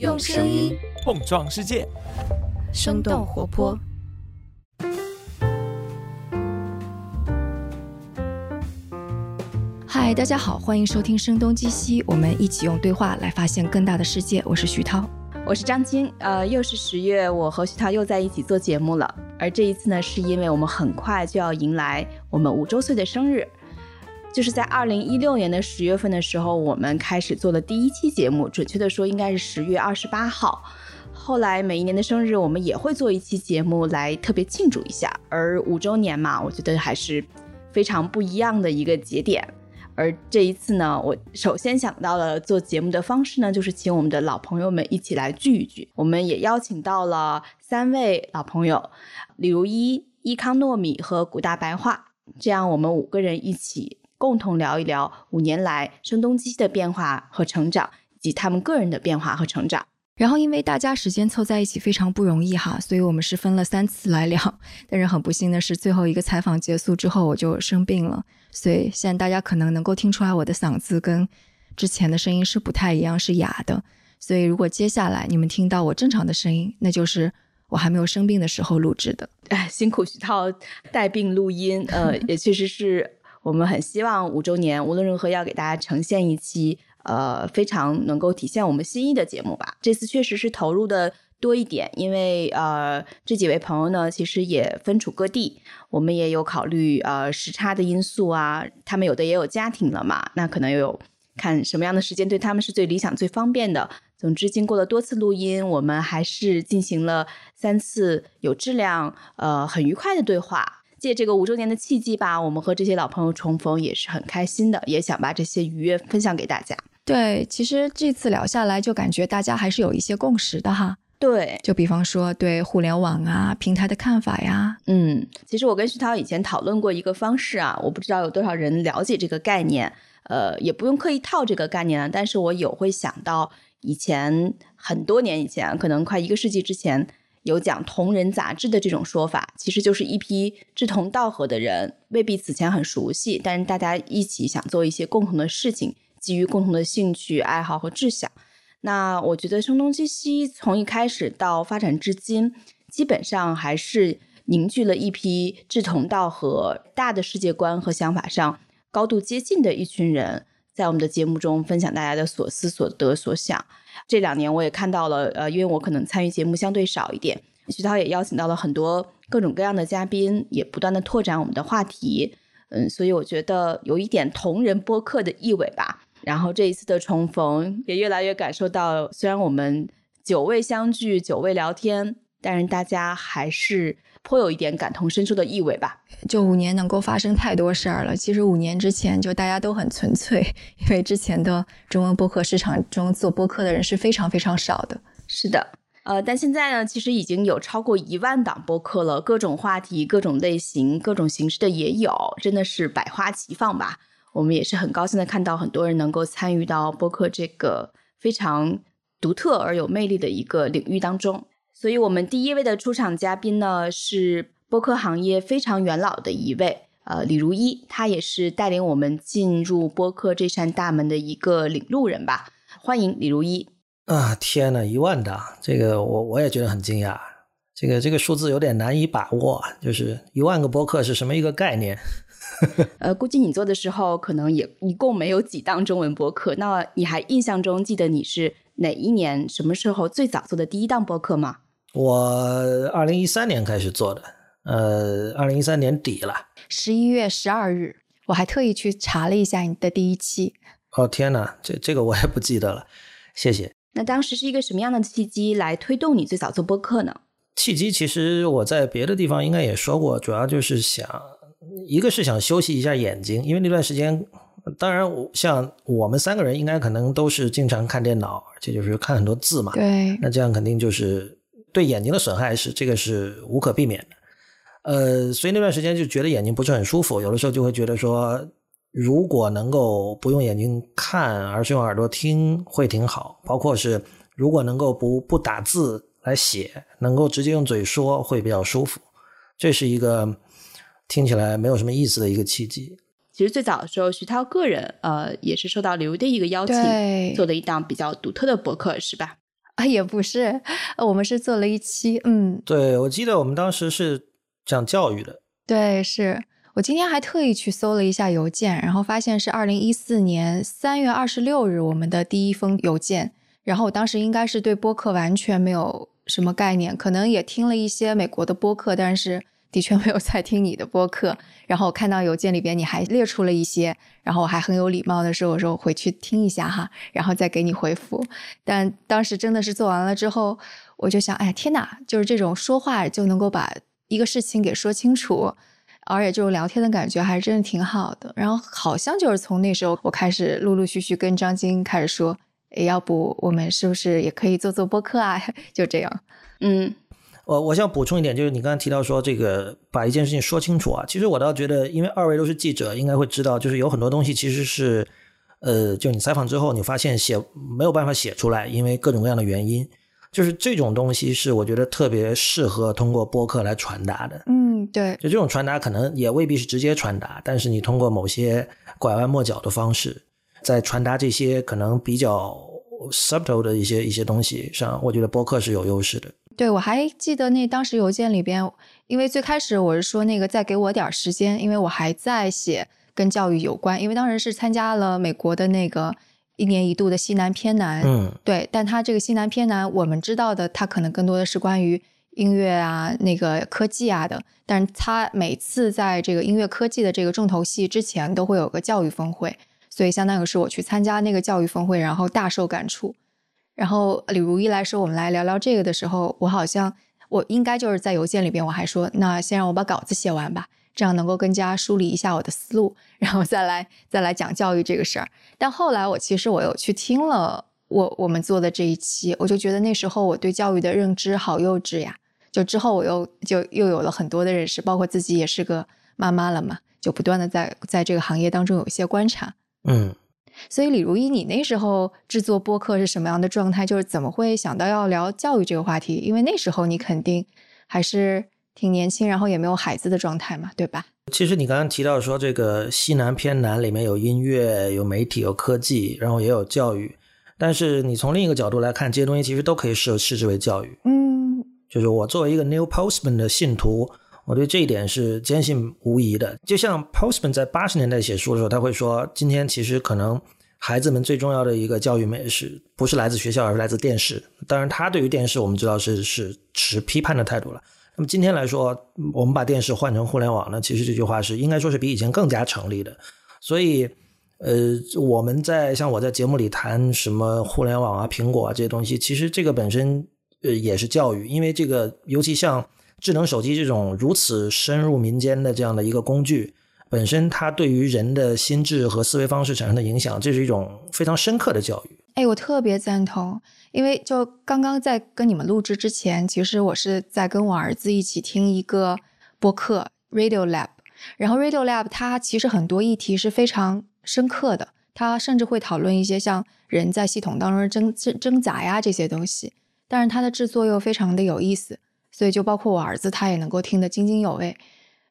用声音碰撞世界，生动活泼。嗨，大家好，欢迎收听《声东击西》，我们一起用对话来发现更大的世界。我是徐涛，我是张晶。呃，又是十月，我和徐涛又在一起做节目了。而这一次呢，是因为我们很快就要迎来我们五周岁的生日。就是在二零一六年的十月份的时候，我们开始做了第一期节目，准确的说应该是十月二十八号。后来每一年的生日，我们也会做一期节目来特别庆祝一下。而五周年嘛，我觉得还是非常不一样的一个节点。而这一次呢，我首先想到了做节目的方式呢，就是请我们的老朋友们一起来聚一聚。我们也邀请到了三位老朋友，李如一、伊康糯米和古大白话，这样我们五个人一起。共同聊一聊五年来声东击西的变化和成长，以及他们个人的变化和成长。然后，因为大家时间凑在一起非常不容易哈，所以我们是分了三次来聊。但是很不幸的是，最后一个采访结束之后我就生病了，所以现在大家可能能够听出来我的嗓子跟之前的声音是不太一样，是哑的。所以如果接下来你们听到我正常的声音，那就是我还没有生病的时候录制的。哎，辛苦徐涛带病录音，呃，也确实是。我们很希望五周年无论如何要给大家呈现一期呃非常能够体现我们心意的节目吧。这次确实是投入的多一点，因为呃这几位朋友呢其实也分处各地，我们也有考虑呃时差的因素啊，他们有的也有家庭了嘛，那可能有看什么样的时间对他们是最理想最方便的。总之，经过了多次录音，我们还是进行了三次有质量呃很愉快的对话。借这个五周年的契机吧，我们和这些老朋友重逢也是很开心的，也想把这些愉悦分享给大家。对，其实这次聊下来，就感觉大家还是有一些共识的哈。对，就比方说对互联网啊平台的看法呀。嗯，其实我跟徐涛以前讨论过一个方式啊，我不知道有多少人了解这个概念，呃，也不用刻意套这个概念啊，但是我有会想到以前很多年以前，可能快一个世纪之前。有讲同人杂志的这种说法，其实就是一批志同道合的人，未必此前很熟悉，但是大家一起想做一些共同的事情，基于共同的兴趣爱好和志向。那我觉得声东击西从一开始到发展至今，基本上还是凝聚了一批志同道合、大的世界观和想法上高度接近的一群人，在我们的节目中分享大家的所思所得所想。这两年我也看到了，呃，因为我可能参与节目相对少一点，徐涛也邀请到了很多各种各样的嘉宾，也不断的拓展我们的话题，嗯，所以我觉得有一点同人播客的意味吧。然后这一次的重逢，也越来越感受到，虽然我们久未相聚，久未聊天，但是大家还是。颇有一点感同身受的意味吧。就五年能够发生太多事儿了。其实五年之前就大家都很纯粹，因为之前的中文播客市场中做播客的人是非常非常少的。是的，呃，但现在呢，其实已经有超过一万档播客了，各种话题、各种类型、各种形式的也有，真的是百花齐放吧。我们也是很高兴的看到很多人能够参与到播客这个非常独特而有魅力的一个领域当中。所以，我们第一位的出场嘉宾呢，是播客行业非常元老的一位，呃，李如一，他也是带领我们进入播客这扇大门的一个领路人吧。欢迎李如一。啊，天呐，一万档，这个我我也觉得很惊讶，这个这个数字有点难以把握，就是一万个播客是什么一个概念？呃，估计你做的时候，可能也一共没有几档中文播客。那你还印象中记得你是哪一年、什么时候最早做的第一档播客吗？我二零一三年开始做的，呃，二零一三年底了，十一月十二日，我还特意去查了一下你的第一期。哦天哪，这这个我也不记得了，谢谢。那当时是一个什么样的契机来推动你最早做播客呢？契机其实我在别的地方应该也说过，主要就是想，一个是想休息一下眼睛，因为那段时间，当然像我们三个人应该可能都是经常看电脑，而且就是看很多字嘛，对，那这样肯定就是。对眼睛的损害是这个是无可避免的，呃，所以那段时间就觉得眼睛不是很舒服，有的时候就会觉得说，如果能够不用眼睛看，而是用耳朵听，会挺好。包括是如果能够不不打字来写，能够直接用嘴说，会比较舒服。这是一个听起来没有什么意思的一个契机。其实最早的时候，徐涛个人呃也是受到刘的一个邀请，做的一档比较独特的博客，是吧？啊，也不是，我们是做了一期，嗯，对，我记得我们当时是讲教育的。对，是我今天还特意去搜了一下邮件，然后发现是二零一四年三月二十六日我们的第一封邮件。然后我当时应该是对播客完全没有什么概念，可能也听了一些美国的播客，但是的确没有在听你的播客。然后我看到邮件里边你还列出了一些，然后我还很有礼貌的说：“我说我回去听一下哈，然后再给你回复。”但当时真的是做完了之后，我就想，哎天哪，就是这种说话就能够把一个事情给说清楚，而且这种聊天的感觉还是真的挺好的。然后好像就是从那时候我开始陆陆续续跟张晶开始说。要不我们是不是也可以做做播客啊？就这样，嗯，我我想补充一点，就是你刚才提到说这个把一件事情说清楚啊，其实我倒觉得，因为二位都是记者，应该会知道，就是有很多东西其实是，呃，就你采访之后，你发现写没有办法写出来，因为各种各样的原因，就是这种东西是我觉得特别适合通过播客来传达的。嗯，对，就这种传达可能也未必是直接传达，但是你通过某些拐弯抹角的方式。在传达这些可能比较 subtle 的一些一些东西上，我觉得播客是有优势的。对，我还记得那当时邮件里边，因为最开始我是说那个再给我点时间，因为我还在写跟教育有关，因为当时是参加了美国的那个一年一度的西南偏南，嗯，对，但他这个西南偏南，我们知道的，他可能更多的是关于音乐啊、那个科技啊的，但是他每次在这个音乐科技的这个重头戏之前，都会有个教育峰会。所以相当于是我去参加那个教育峰会，然后大受感触。然后李如一来说，我们来聊聊这个的时候，我好像我应该就是在邮件里边，我还说，那先让我把稿子写完吧，这样能够更加梳理一下我的思路，然后再来再来讲教育这个事儿。但后来我其实我又去听了我我们做的这一期，我就觉得那时候我对教育的认知好幼稚呀。就之后我又就又有了很多的认识，包括自己也是个妈妈了嘛，就不断的在在这个行业当中有一些观察。嗯，所以李如一，你那时候制作播客是什么样的状态？就是怎么会想到要聊教育这个话题？因为那时候你肯定还是挺年轻，然后也没有孩子的状态嘛，对吧？其实你刚刚提到说这个西南偏南里面有音乐、有媒体、有科技，然后也有教育，但是你从另一个角度来看，这些东西其实都可以视视之为教育。嗯，就是我作为一个 New Postman 的信徒。我对这一点是坚信无疑的。就像 Postman 在八十年代写书的时候，他会说，今天其实可能孩子们最重要的一个教育美是不是来自学校，而是来自电视。当然，他对于电视我们知道是是持批判的态度了。那么今天来说，我们把电视换成互联网呢？其实这句话是应该说是比以前更加成立的。所以，呃，我们在像我在节目里谈什么互联网啊、苹果啊这些东西，其实这个本身呃也是教育，因为这个尤其像。智能手机这种如此深入民间的这样的一个工具，本身它对于人的心智和思维方式产生的影响，这是一种非常深刻的教育。哎，我特别赞同，因为就刚刚在跟你们录制之前，其实我是在跟我儿子一起听一个播客 Radio Lab，然后 Radio Lab 它其实很多议题是非常深刻的，它甚至会讨论一些像人在系统当中挣挣挣扎呀这些东西，但是它的制作又非常的有意思。所以就包括我儿子，他也能够听得津津有味，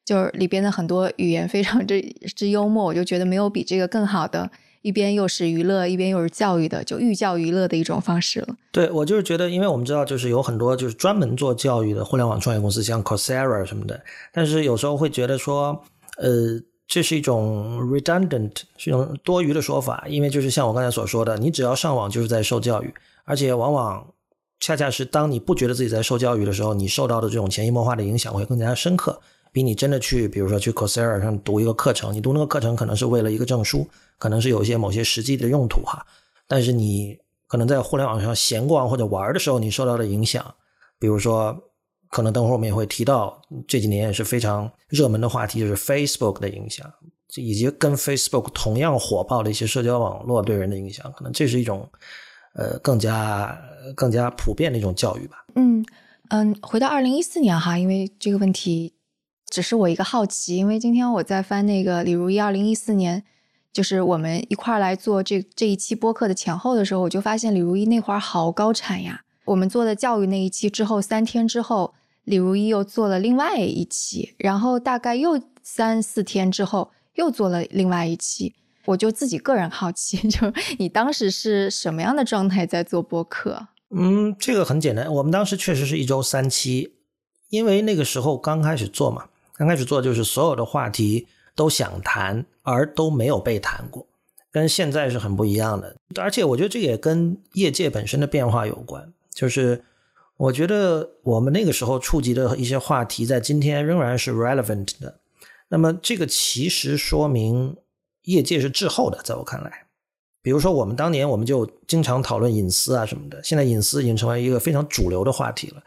就是里边的很多语言非常之 之幽默，我就觉得没有比这个更好的，一边又是娱乐，一边又是教育的，就寓教于乐的一种方式了。对我就是觉得，因为我们知道，就是有很多就是专门做教育的互联网创业公司，像 Coursera 什么的，但是有时候会觉得说，呃，这是一种 redundant，是一种多余的说法，因为就是像我刚才所说的，你只要上网就是在受教育，而且往往。恰恰是当你不觉得自己在受教育的时候，你受到的这种潜移默化的影响会更加深刻，比你真的去，比如说去 Coursera 上读一个课程，你读那个课程可能是为了一个证书，可能是有一些某些实际的用途哈。但是你可能在互联网上闲逛或者玩的时候，你受到的影响，比如说，可能等会儿我们也会提到这几年也是非常热门的话题，就是 Facebook 的影响，以及跟 Facebook 同样火爆的一些社交网络对人的影响，可能这是一种。呃，更加更加普遍的一种教育吧。嗯嗯，回到二零一四年哈，因为这个问题只是我一个好奇，因为今天我在翻那个李如一二零一四年，就是我们一块来做这这一期播客的前后的时候，我就发现李如一那会儿好高产呀。我们做的教育那一期之后，三天之后，李如一又做了另外一期，然后大概又三四天之后，又做了另外一期。我就自己个人好奇，就你当时是什么样的状态在做播客？嗯，这个很简单，我们当时确实是一周三期，因为那个时候刚开始做嘛，刚开始做就是所有的话题都想谈，而都没有被谈过，跟现在是很不一样的。而且我觉得这也跟业界本身的变化有关，就是我觉得我们那个时候触及的一些话题，在今天仍然是 relevant 的。那么这个其实说明业界是滞后的，在我看来。比如说，我们当年我们就经常讨论隐私啊什么的，现在隐私已经成为一个非常主流的话题了。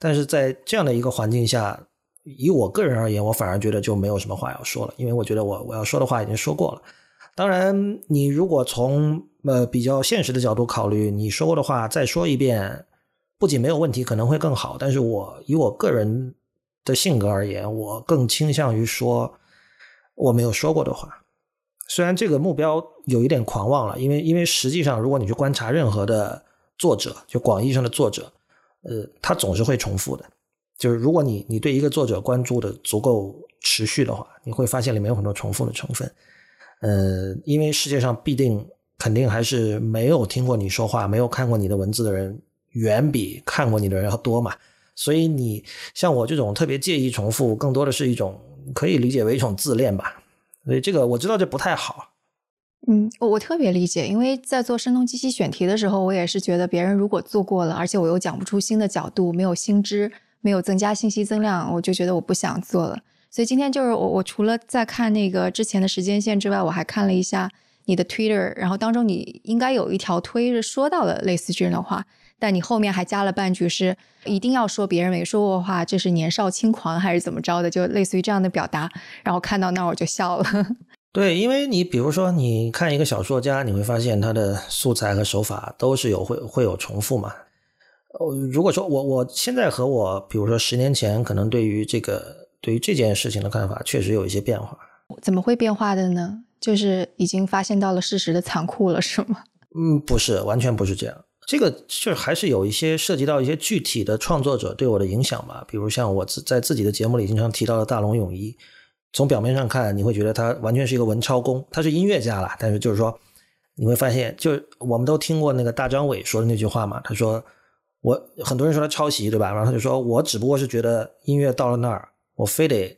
但是在这样的一个环境下，以我个人而言，我反而觉得就没有什么话要说了，因为我觉得我我要说的话已经说过了。当然，你如果从呃比较现实的角度考虑，你说过的话再说一遍，不仅没有问题，可能会更好。但是我以我个人的性格而言，我更倾向于说我没有说过的话。虽然这个目标有一点狂妄了，因为因为实际上，如果你去观察任何的作者，就广义上的作者，呃，他总是会重复的。就是如果你你对一个作者关注的足够持续的话，你会发现里面有很多重复的成分。呃，因为世界上必定肯定还是没有听过你说话、没有看过你的文字的人，远比看过你的人要多嘛。所以你像我这种特别介意重复，更多的是一种可以理解为一种自恋吧。所以这个我知道这不太好，嗯，我我特别理解，因为在做声东击西选题的时候，我也是觉得别人如果做过了，而且我又讲不出新的角度，没有新知，没有增加信息增量，我就觉得我不想做了。所以今天就是我我除了在看那个之前的时间线之外，我还看了一下你的 Twitter，然后当中你应该有一条推是说到了类似这样的话。但你后面还加了半句，是一定要说别人没说过的话，这是年少轻狂还是怎么着的？就类似于这样的表达。然后看到那我就笑了。对，因为你比如说，你看一个小说家，你会发现他的素材和手法都是有会会有重复嘛。哦，如果说我我现在和我比如说十年前，可能对于这个对于这件事情的看法，确实有一些变化。怎么会变化的呢？就是已经发现到了事实的残酷了，是吗？嗯，不是，完全不是这样。这个就是还是有一些涉及到一些具体的创作者对我的影响吧，比如像我自在自己的节目里经常提到的大龙泳衣，从表面上看你会觉得他完全是一个文超工，他是音乐家了，但是就是说你会发现，就我们都听过那个大张伟说的那句话嘛，他说我很多人说他抄袭对吧？然后他就说我只不过是觉得音乐到了那儿，我非得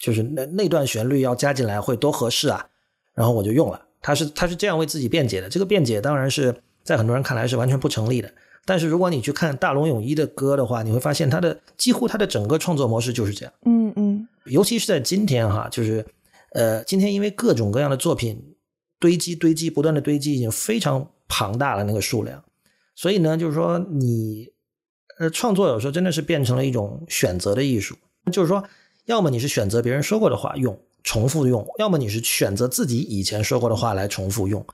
就是那那段旋律要加进来会多合适啊，然后我就用了，他是他是这样为自己辩解的，这个辩解当然是。在很多人看来是完全不成立的，但是如果你去看大龙泳衣的歌的话，你会发现他的几乎他的整个创作模式就是这样。嗯嗯，尤其是在今天哈，就是呃，今天因为各种各样的作品堆积堆积，不断的堆积，已经非常庞大了那个数量，所以呢，就是说你呃创作有时候真的是变成了一种选择的艺术，就是说，要么你是选择别人说过的话用重复用，要么你是选择自己以前说过的话来重复用。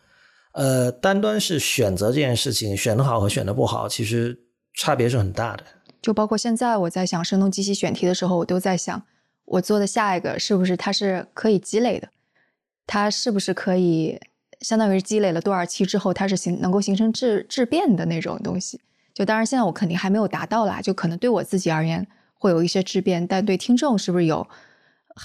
呃，单端是选择这件事情，选的好和选的不好，其实差别是很大的。就包括现在我在想声东击西选题的时候，我都在想，我做的下一个是不是它是可以积累的？它是不是可以相当于积累了多少期之后，它是形能够形成质质变的那种东西？就当然现在我肯定还没有达到啦，就可能对我自己而言会有一些质变，但对听众是不是有？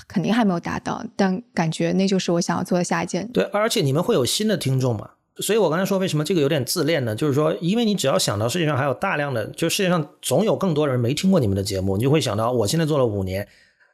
肯定还没有达到，但感觉那就是我想要做的下一件。对，而且你们会有新的听众嘛？所以我刚才说为什么这个有点自恋呢？就是说，因为你只要想到世界上还有大量的，就世界上总有更多人没听过你们的节目，你就会想到，我现在做了五年，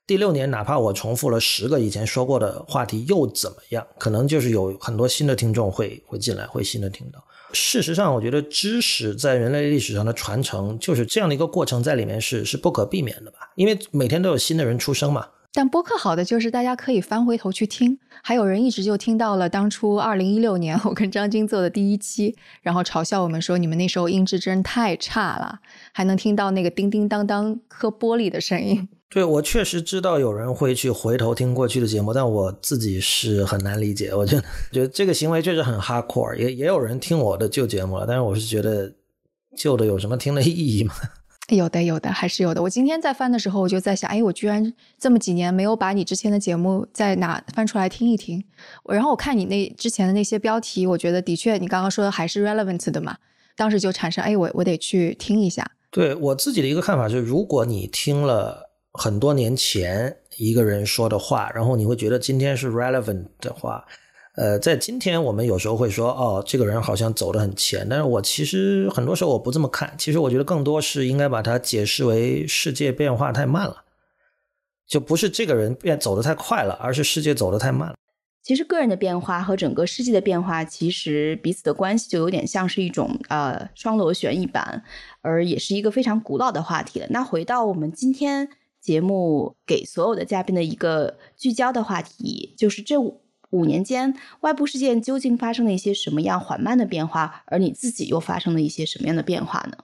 第六年哪怕我重复了十个以前说过的话题又怎么样？可能就是有很多新的听众会会进来，会新的听到。事实上，我觉得知识在人类历史上的传承就是这样的一个过程，在里面是是不可避免的吧？因为每天都有新的人出生嘛。但播客好的就是大家可以翻回头去听，还有人一直就听到了当初二零一六年我跟张晶做的第一期，然后嘲笑我们说你们那时候音质真太差了，还能听到那个叮叮当当磕玻璃的声音。对我确实知道有人会去回头听过去的节目，但我自己是很难理解。我觉得觉得这个行为确实很 hardcore，也也有人听我的旧节目了，但是我是觉得旧的有什么听的意义吗？有的，有的，还是有的。我今天在翻的时候，我就在想，哎，我居然这么几年没有把你之前的节目再拿翻出来听一听。然后我看你那之前的那些标题，我觉得的确，你刚刚说的还是 relevant 的嘛。当时就产生，哎，我我得去听一下。对我自己的一个看法是，如果你听了很多年前一个人说的话，然后你会觉得今天是 relevant 的话，呃，在今天我们有时候会说，哦，这个人好像走得很前，但是我其实很多时候我不这么看。其实我觉得更多是应该把它解释为世界变化太慢了，就不是这个人变走得太快了，而是世界走得太慢了。其实个人的变化和整个世界的变化，其实彼此的关系就有点像是一种呃双螺旋一般，而也是一个非常古老的话题了。那回到我们今天节目给所有的嘉宾的一个聚焦的话题，就是这五五年间外部事件究竟发生了一些什么样缓慢的变化，而你自己又发生了一些什么样的变化呢？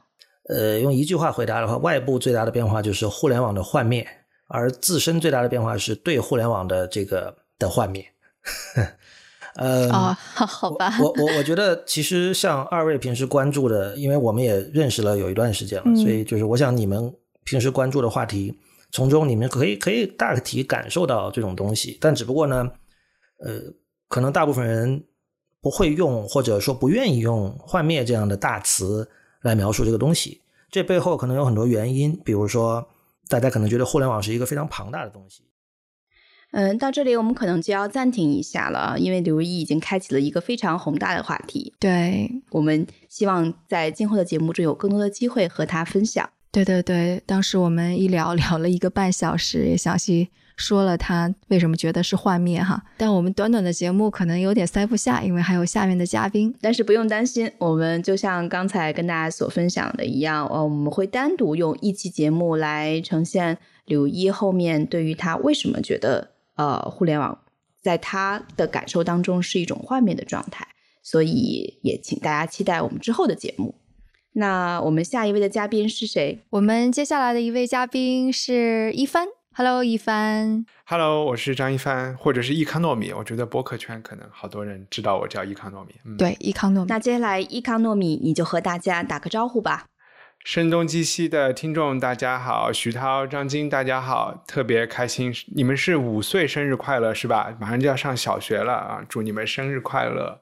呃，用一句话回答的话，外部最大的变化就是互联网的幻灭，而自身最大的变化是对互联网的这个的幻灭。呃，啊，好吧，我我我觉得其实像二位平时关注的，因为我们也认识了有一段时间了，所以就是我想你们平时关注的话题，从中你们可以可以大体感受到这种东西，但只不过呢，呃，可能大部分人不会用或者说不愿意用“幻灭”这样的大词来描述这个东西，这背后可能有很多原因，比如说大家可能觉得互联网是一个非常庞大的东西。嗯，到这里我们可能就要暂停一下了，因为刘毅已经开启了一个非常宏大的话题。对我们希望在今后的节目中有更多的机会和他分享。对对对，当时我们一聊聊了一个半小时，也详细说了他为什么觉得是幻灭哈。但我们短短的节目可能有点塞不下，因为还有下面的嘉宾。但是不用担心，我们就像刚才跟大家所分享的一样，呃，我们会单独用一期节目来呈现柳一后面对于他为什么觉得。呃，互联网在他的感受当中是一种幻灭的状态，所以也请大家期待我们之后的节目。那我们下一位的嘉宾是谁？我们接下来的一位嘉宾是一帆。Hello，一帆。Hello，我是张一帆，或者是易康糯米。我觉得播客圈可能好多人知道我叫易康糯米。嗯对，易康糯米。那接下来易康糯米，你就和大家打个招呼吧。声东击西的听众，大家好，徐涛、张晶，大家好，特别开心，你们是五岁生日快乐是吧？马上就要上小学了啊，祝你们生日快乐。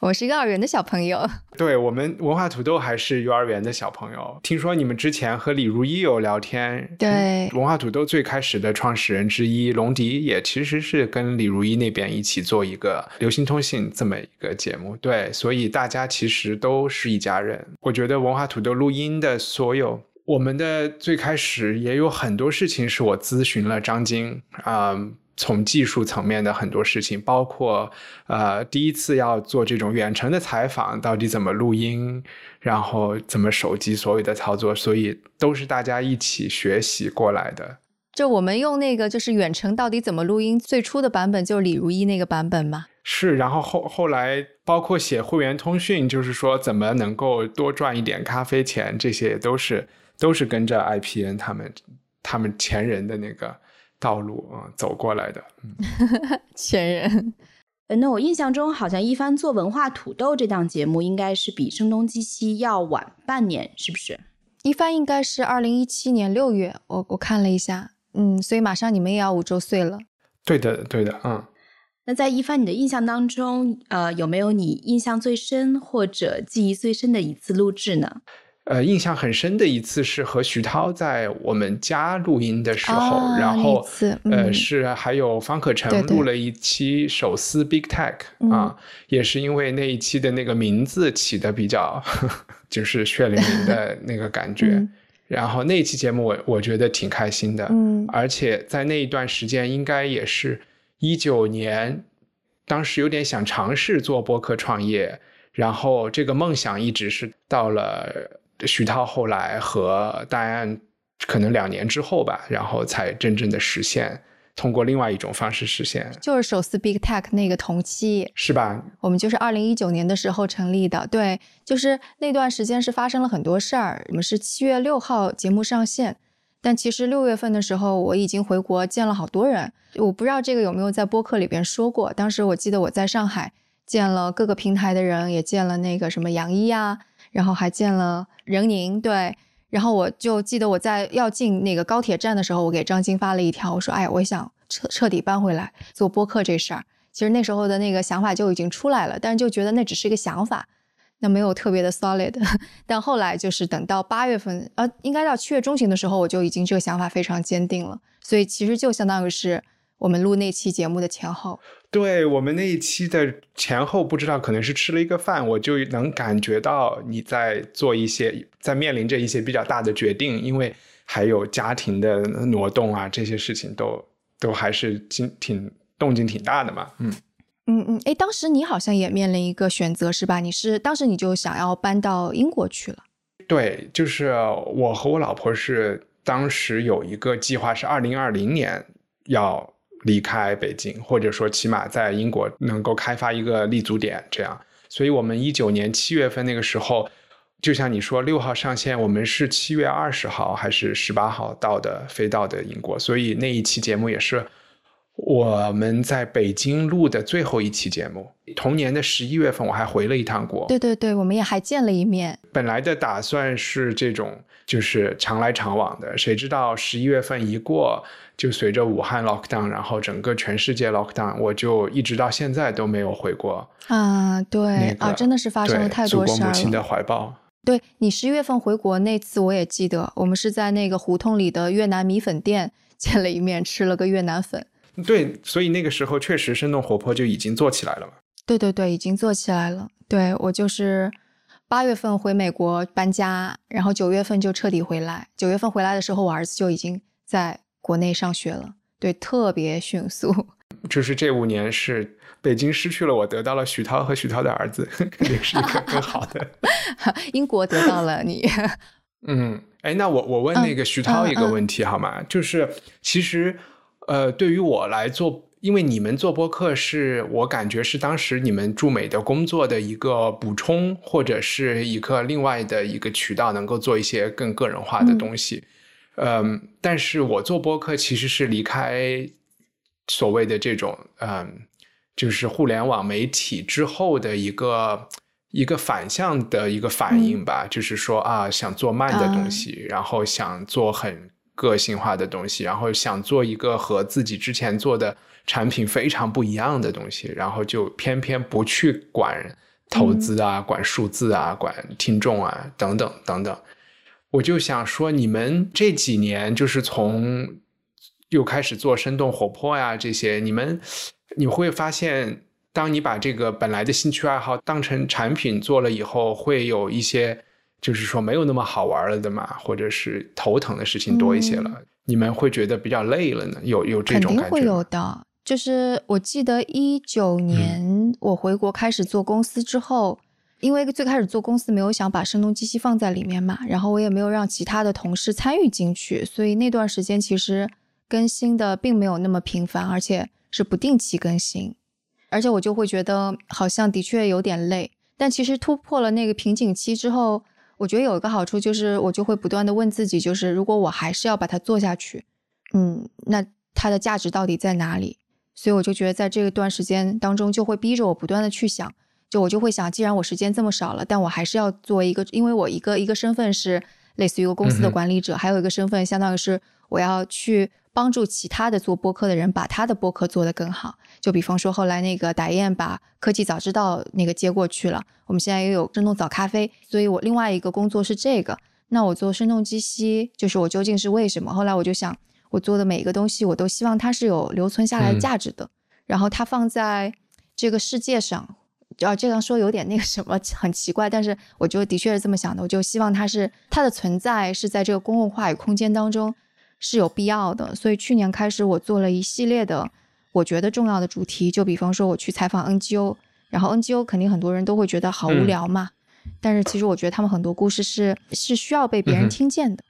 我是幼儿园的小朋友，对我们文化土豆还是幼儿园的小朋友。听说你们之前和李如一有聊天，对，文化土豆最开始的创始人之一龙迪也其实是跟李如一那边一起做一个流行通信这么一个节目，对，所以大家其实都是一家人。我觉得文化土豆录音的所有，我们的最开始也有很多事情是我咨询了张晶啊。从技术层面的很多事情，包括呃第一次要做这种远程的采访，到底怎么录音，然后怎么手机所有的操作，所以都是大家一起学习过来的。就我们用那个就是远程到底怎么录音，最初的版本就是李如一那个版本嘛？是，然后后后来包括写会员通讯，就是说怎么能够多赚一点咖啡钱，这些也都是都是跟着 IPN 他们他们前人的那个。道路啊，走过来的，前人。那我印象中好像一帆做文化土豆这档节目，应该是比声东击西要晚半年，是不是？一帆应该是二零一七年六月，我我看了一下，嗯，所以马上你们也要五周岁了。对的，对的，嗯。那在一帆你的印象当中，呃，有没有你印象最深或者记忆最深的一次录制呢？呃，印象很深的一次是和徐涛在我们家录音的时候，然后呃是还有方可成录了一期手撕 Big Tech 啊，也是因为那一期的那个名字起的比较 就是血淋淋的 那个感觉，然后那一期节目我我觉得挺开心的，嗯，而且在那一段时间应该也是一九年，当时有点想尝试做播客创业，然后这个梦想一直是到了。徐涛后来和戴安可能两年之后吧，然后才真正的实现，通过另外一种方式实现，就是首次 Big Tech 那个同期，是吧？我们就是二零一九年的时候成立的，对，就是那段时间是发生了很多事儿。我们是七月六号节目上线，但其实六月份的时候我已经回国见了好多人，我不知道这个有没有在播客里边说过。当时我记得我在上海见了各个平台的人，也见了那个什么杨一啊。然后还见了任宁，对，然后我就记得我在要进那个高铁站的时候，我给张晶发了一条，我说：“哎，我想彻彻底搬回来做播客这事儿。”其实那时候的那个想法就已经出来了，但是就觉得那只是一个想法，那没有特别的 solid。但后来就是等到八月份，呃，应该到七月中旬的时候，我就已经这个想法非常坚定了。所以其实就相当于是我们录那期节目的前后。对我们那一期的前后不知道，可能是吃了一个饭，我就能感觉到你在做一些，在面临着一些比较大的决定，因为还有家庭的挪动啊，这些事情都都还是挺挺动静挺大的嘛。嗯嗯嗯，哎，当时你好像也面临一个选择是吧？你是当时你就想要搬到英国去了？对，就是我和我老婆是当时有一个计划，是二零二零年要。离开北京，或者说起码在英国能够开发一个立足点，这样。所以，我们一九年七月份那个时候，就像你说六号上线，我们是七月二十号还是十八号到的，飞到的英国。所以那一期节目也是我们在北京录的最后一期节目。同年的十一月份，我还回了一趟国。对对对，我们也还见了一面。本来的打算是这种，就是常来常往的。谁知道十一月份一过。就随着武汉 lockdown，然后整个全世界 lockdown，我就一直到现在都没有回过啊。对啊，真的是发生了太多事儿了。祖国母亲的怀抱。对你十一月份回国那次，我也记得，我们是在那个胡同里的越南米粉店见了一面，吃了个越南粉。对，所以那个时候确实生动活泼就已经做起来了嘛。对对对，已经做起来了。对我就是八月份回美国搬家，然后九月份就彻底回来。九月份回来的时候，我儿子就已经在。国内上学了，对，特别迅速。就是这五年是北京失去了我，得到了徐涛和徐涛的儿子，肯定是一个更好的。英国得到了你。嗯，哎，那我我问那个徐涛一个问题好吗？就是其实，呃，对于我来做，因为你们做播客是我感觉是当时你们驻美的工作的一个补充，或者是一个另外的一个渠道，能够做一些更个人化的东西。嗯，但是我做播客其实是离开所谓的这种嗯，就是互联网媒体之后的一个一个反向的一个反应吧，就是说啊，想做慢的东西，然后想做很个性化的东西，然后想做一个和自己之前做的产品非常不一样的东西，然后就偏偏不去管投资啊，管数字啊，管听众啊，等等等等。我就想说，你们这几年就是从又开始做生动活泼呀这些，你们你会发现，当你把这个本来的兴趣爱好当成产品做了以后，会有一些就是说没有那么好玩了的嘛，或者是头疼的事情多一些了，你们会觉得比较累了呢？有有这种感觉？肯定会有的。就是我记得一九年我回国开始做公司之后。因为最开始做公司没有想把声东击西放在里面嘛，然后我也没有让其他的同事参与进去，所以那段时间其实更新的并没有那么频繁，而且是不定期更新，而且我就会觉得好像的确有点累。但其实突破了那个瓶颈期之后，我觉得有一个好处就是我就会不断的问自己，就是如果我还是要把它做下去，嗯，那它的价值到底在哪里？所以我就觉得在这一段时间当中，就会逼着我不断的去想。就我就会想，既然我时间这么少了，但我还是要作为一个，因为我一个一个身份是类似于一个公司的管理者，还有一个身份相当于是我要去帮助其他的做播客的人把他的播客做得更好。就比方说后来那个打雁把科技早知道那个接过去了，我们现在又有生动早咖啡，所以我另外一个工作是这个。那我做声东击西，就是我究竟是为什么？后来我就想，我做的每一个东西，我都希望它是有留存下来价值的，然后它放在这个世界上。啊，这样说有点那个什么，很奇怪，但是我就的确是这么想的。我就希望它是它的存在是在这个公共话语空间当中是有必要的。所以去年开始，我做了一系列的我觉得重要的主题，就比方说我去采访 NGO，然后 NGO 肯定很多人都会觉得好无聊嘛，但是其实我觉得他们很多故事是是需要被别人听见的，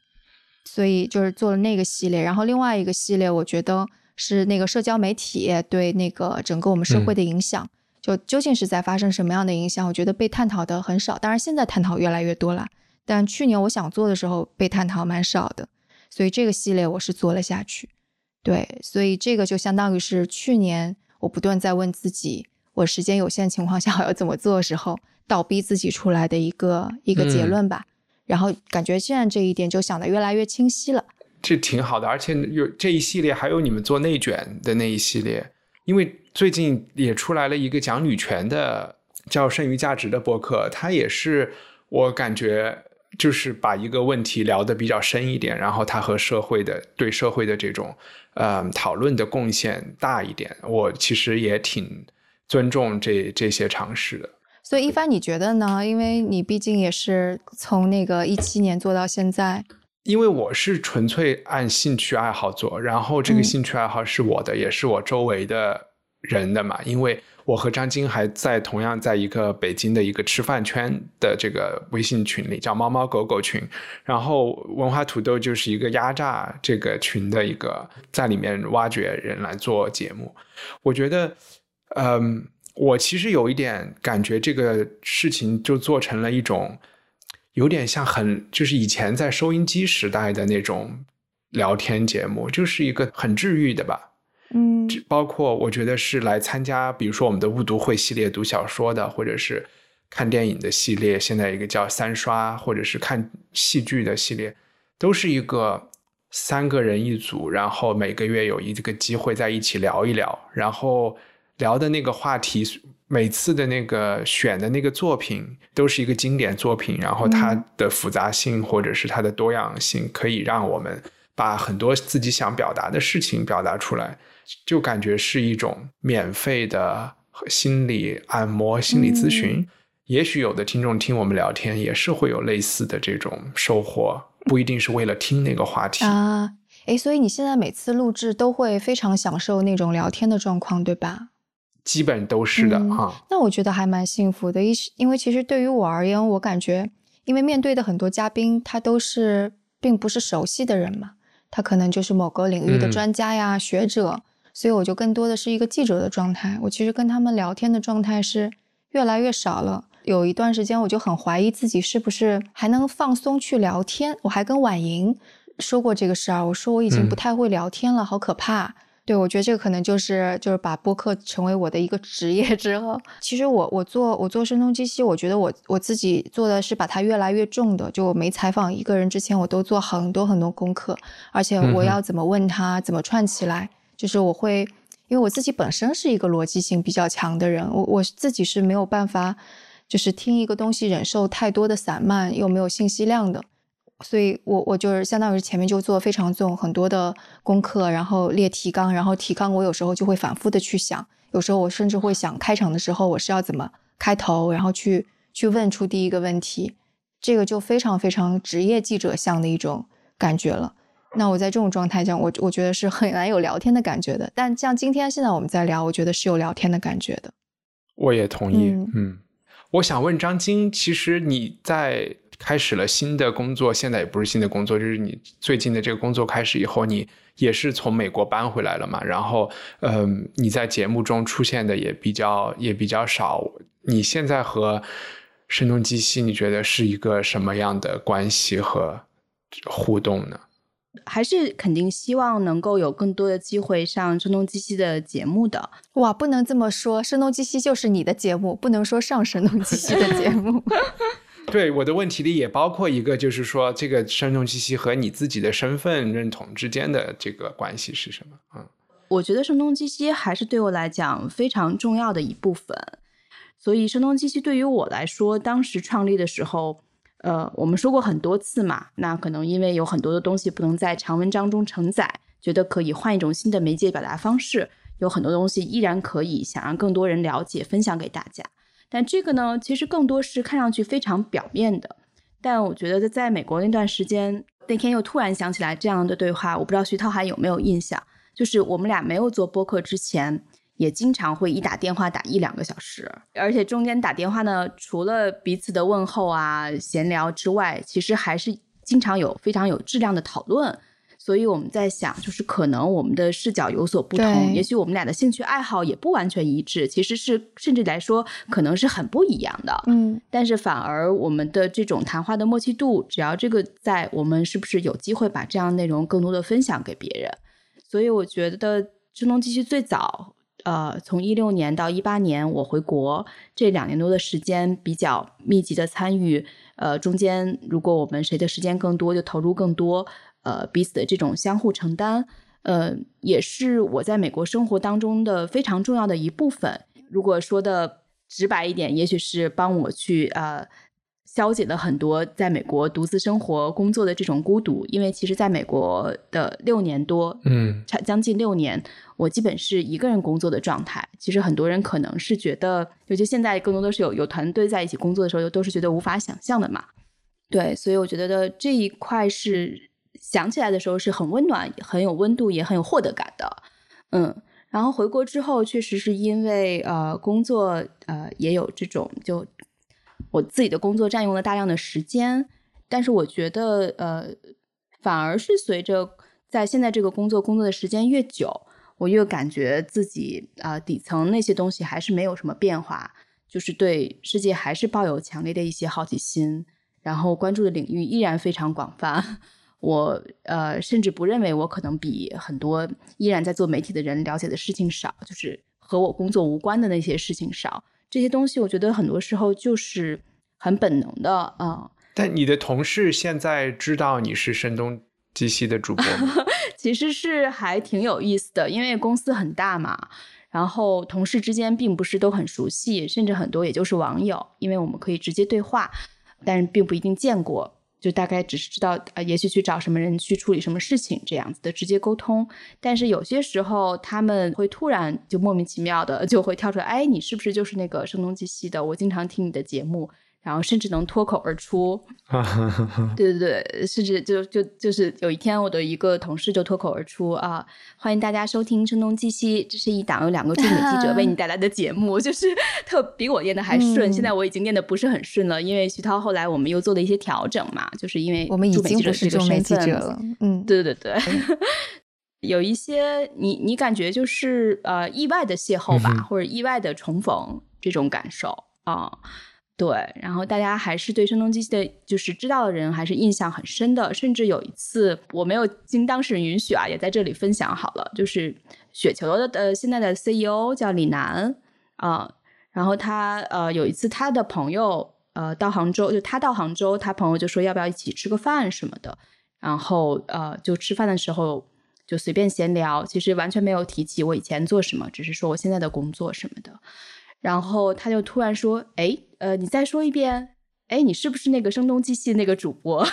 所以就是做了那个系列。然后另外一个系列，我觉得是那个社交媒体对那个整个我们社会的影响。就究竟是在发生什么样的影响？我觉得被探讨的很少，当然现在探讨越来越多了。但去年我想做的时候被探讨蛮少的，所以这个系列我是做了下去。对，所以这个就相当于是去年我不断在问自己，我时间有限情况下我要怎么做的时候，倒逼自己出来的一个一个结论吧。然后感觉现在这一点就想的越来越清晰了。这挺好的，而且有这一系列，还有你们做内卷的那一系列。因为最近也出来了一个讲女权的叫“剩余价值”的博客，它也是我感觉就是把一个问题聊得比较深一点，然后它和社会的对社会的这种呃讨论的贡献大一点。我其实也挺尊重这这些尝试的。所以一帆，你觉得呢？因为你毕竟也是从那个一七年做到现在。因为我是纯粹按兴趣爱好做，然后这个兴趣爱好是我的，也是我周围的人的嘛。因为我和张晶还在同样在一个北京的一个吃饭圈的这个微信群里，叫猫猫狗狗群。然后文化土豆就是一个压榨这个群的一个，在里面挖掘人来做节目。我觉得，嗯，我其实有一点感觉，这个事情就做成了一种。有点像很就是以前在收音机时代的那种聊天节目，就是一个很治愈的吧。嗯，包括我觉得是来参加，比如说我们的误读会系列读小说的，或者是看电影的系列，现在一个叫三刷，或者是看戏剧的系列，都是一个三个人一组，然后每个月有一个机会在一起聊一聊，然后聊的那个话题。每次的那个选的那个作品都是一个经典作品，然后它的复杂性或者是它的多样性，可以让我们把很多自己想表达的事情表达出来，就感觉是一种免费的心理按摩、心理咨询。也许有的听众听我们聊天也是会有类似的这种收获，不一定是为了听那个话题啊。诶，所以你现在每次录制都会非常享受那种聊天的状况，对吧？基本都是的啊，那我觉得还蛮幸福的。因为其实对于我而言，我感觉，因为面对的很多嘉宾，他都是并不是熟悉的人嘛，他可能就是某个领域的专家呀、学者，所以我就更多的是一个记者的状态。我其实跟他们聊天的状态是越来越少了。有一段时间，我就很怀疑自己是不是还能放松去聊天。我还跟婉莹说过这个事儿，我说我已经不太会聊天了，好可怕。对，我觉得这个可能就是就是把播客成为我的一个职业之后，其实我我做我做声东击西，我觉得我我自己做的是把它越来越重的。就我没采访一个人之前，我都做很多很多功课，而且我要怎么问他，怎么串起来，就是我会，因为我自己本身是一个逻辑性比较强的人，我我自己是没有办法，就是听一个东西忍受太多的散漫又没有信息量的。所以，我我就是相当于前面就做非常重很多的功课，然后列提纲，然后提纲我有时候就会反复的去想，有时候我甚至会想开场的时候我是要怎么开头，然后去去问出第一个问题，这个就非常非常职业记者像的一种感觉了。那我在这种状态下，我我觉得是很难有聊天的感觉的。但像今天现在我们在聊，我觉得是有聊天的感觉的。我也同意。嗯，我想问张晶，其实你在。开始了新的工作，现在也不是新的工作，就是你最近的这个工作开始以后，你也是从美国搬回来了嘛？然后，嗯，你在节目中出现的也比较也比较少。你现在和声东击西，你觉得是一个什么样的关系和互动呢？还是肯定希望能够有更多的机会上声东击西的节目的。哇，不能这么说，声东击西就是你的节目，不能说上声东击西的节目。对我的问题里也包括一个，就是说这个声东击西和你自己的身份认同之间的这个关系是什么？嗯，我觉得声东击西还是对我来讲非常重要的一部分。所以声东击西对于我来说，当时创立的时候，呃，我们说过很多次嘛，那可能因为有很多的东西不能在长文章中承载，觉得可以换一种新的媒介表达方式，有很多东西依然可以想让更多人了解，分享给大家。但这个呢，其实更多是看上去非常表面的。但我觉得在美国那段时间，那天又突然想起来这样的对话，我不知道徐涛还有没有印象？就是我们俩没有做播客之前，也经常会一打电话打一两个小时，而且中间打电话呢，除了彼此的问候啊、闲聊之外，其实还是经常有非常有质量的讨论。所以我们在想，就是可能我们的视角有所不同，也许我们俩的兴趣爱好也不完全一致，其实是甚至来说可能是很不一样的。嗯，但是反而我们的这种谈话的默契度，只要这个在，我们是不是有机会把这样内容更多的分享给别人？所以我觉得声东击西最早，呃，从一六年到一八年我回国这两年多的时间比较密集的参与，呃，中间如果我们谁的时间更多，就投入更多。呃，彼此的这种相互承担，呃，也是我在美国生活当中的非常重要的一部分。如果说的直白一点，也许是帮我去呃消解了很多在美国独自生活工作的这种孤独，因为其实在美国的六年多，嗯，差将近六年，我基本是一个人工作的状态。其实很多人可能是觉得，尤其现在更多都是有有团队在一起工作的时候，都是觉得无法想象的嘛。对，所以我觉得的这一块是想起来的时候是很温暖、很有温度，也很有获得感的。嗯，然后回国之后，确实是因为呃工作呃也有这种就。我自己的工作占用了大量的时间，但是我觉得，呃，反而是随着在现在这个工作工作的时间越久，我越感觉自己啊底层那些东西还是没有什么变化，就是对世界还是抱有强烈的一些好奇心，然后关注的领域依然非常广泛。我呃甚至不认为我可能比很多依然在做媒体的人了解的事情少，就是和我工作无关的那些事情少。这些东西，我觉得很多时候就是很本能的啊。但你的同事现在知道你是声东击西的主播吗？其实是还挺有意思的，因为公司很大嘛，然后同事之间并不是都很熟悉，甚至很多也就是网友，因为我们可以直接对话，但是并不一定见过。就大概只是知道，呃，也许去找什么人去处理什么事情这样子的直接沟通，但是有些时候他们会突然就莫名其妙的就会跳出来，哎，你是不是就是那个声东击西的？我经常听你的节目。然后甚至能脱口而出，对对对，甚至就就就是有一天，我的一个同事就脱口而出啊，欢迎大家收听《声东击西》，这是一档由两个驻美记者为你 带来的节目，就是 特比我念的还顺。现在我已经念的不是很顺了，因为徐涛后来我们又做了一些调整嘛，就是因为我们已经不是驻美记者了。嗯，对对对，有一些你你感觉就是呃意外的邂逅吧，或者意外的重逢这种感受啊。对，然后大家还是对声东击西的，就是知道的人还是印象很深的。甚至有一次，我没有经当事人允许啊，也在这里分享好了。就是雪球的呃，现在的 CEO 叫李楠啊，然后他呃有一次他的朋友呃到杭州，就他到杭州，他朋友就说要不要一起吃个饭什么的。然后呃就吃饭的时候就随便闲聊，其实完全没有提起我以前做什么，只是说我现在的工作什么的。然后他就突然说：“哎，呃，你再说一遍，哎，你是不是那个声东击西那个主播？”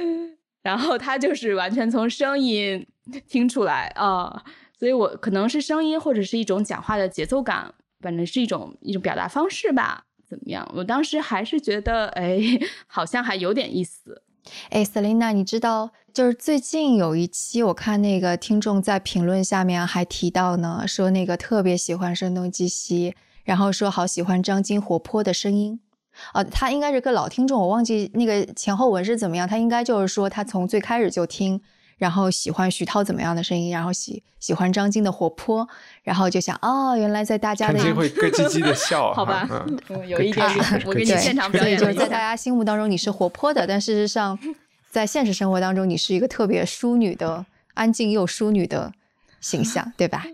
然后他就是完全从声音听出来啊，所以我可能是声音或者是一种讲话的节奏感，反正是一种一种表达方式吧，怎么样？我当时还是觉得，哎，好像还有点意思。哎，Selina，你知道，就是最近有一期，我看那个听众在评论下面还提到呢，说那个特别喜欢声东击西。然后说好喜欢张晶活泼的声音，啊，他应该是个老听众，我忘记那个前后文是怎么样。他应该就是说他从最开始就听，然后喜欢徐涛怎么样的声音，然后喜喜欢张晶的活泼，然后就想哦，原来在大家的张晶会咯叽叽的 笑，好吧，有一点，我给你现场表演，就是在大家心目当中你是活泼的，但事实上在现实生活当中你是一个特别淑女的、安静又淑女的形象，对吧？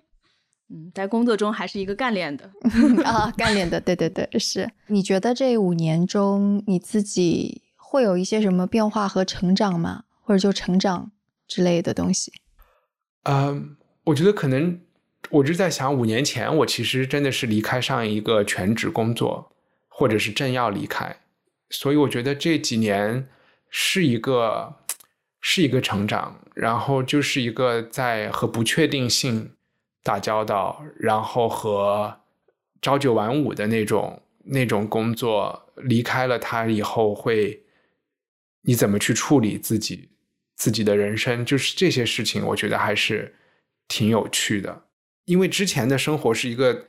嗯，在工作中还是一个干练的 啊，干练的，对对对，是。你觉得这五年中你自己会有一些什么变化和成长吗？或者就成长之类的东西？嗯，我觉得可能，我就在想，五年前我其实真的是离开上一个全职工作，或者是正要离开，所以我觉得这几年是一个是一个成长，然后就是一个在和不确定性。打交道，然后和朝九晚五的那种那种工作离开了他以后，会你怎么去处理自己自己的人生？就是这些事情，我觉得还是挺有趣的。因为之前的生活是一个，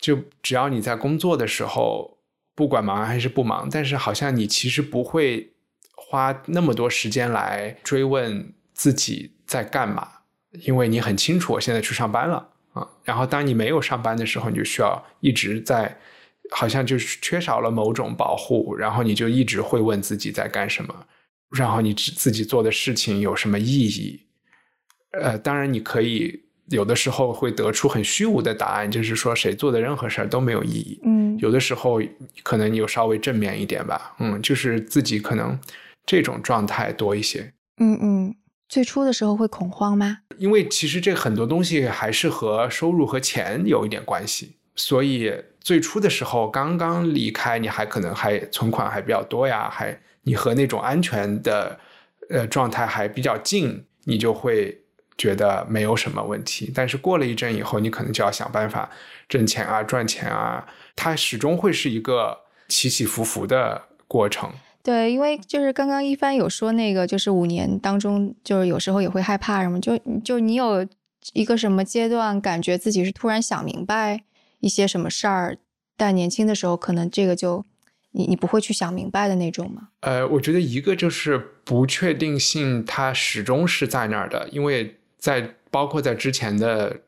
就只要你在工作的时候，不管忙还是不忙，但是好像你其实不会花那么多时间来追问自己在干嘛，因为你很清楚我现在去上班了。啊，然后当你没有上班的时候，你就需要一直在，好像就是缺少了某种保护，然后你就一直会问自己在干什么，然后你自己做的事情有什么意义？呃，当然你可以有的时候会得出很虚无的答案，就是说谁做的任何事儿都没有意义。嗯，有的时候可能有稍微正面一点吧，嗯，就是自己可能这种状态多一些。嗯嗯。最初的时候会恐慌吗？因为其实这很多东西还是和收入和钱有一点关系，所以最初的时候刚刚离开，你还可能还存款还比较多呀，还你和那种安全的呃状态还比较近，你就会觉得没有什么问题。但是过了一阵以后，你可能就要想办法挣钱啊、赚钱啊，它始终会是一个起起伏伏的过程。对，因为就是刚刚一帆有说那个，就是五年当中，就是有时候也会害怕什么，就就你有一个什么阶段，感觉自己是突然想明白一些什么事儿，但年轻的时候可能这个就你你不会去想明白的那种吗？呃，我觉得一个就是不确定性，它始终是在那儿的，因为在包括在之前的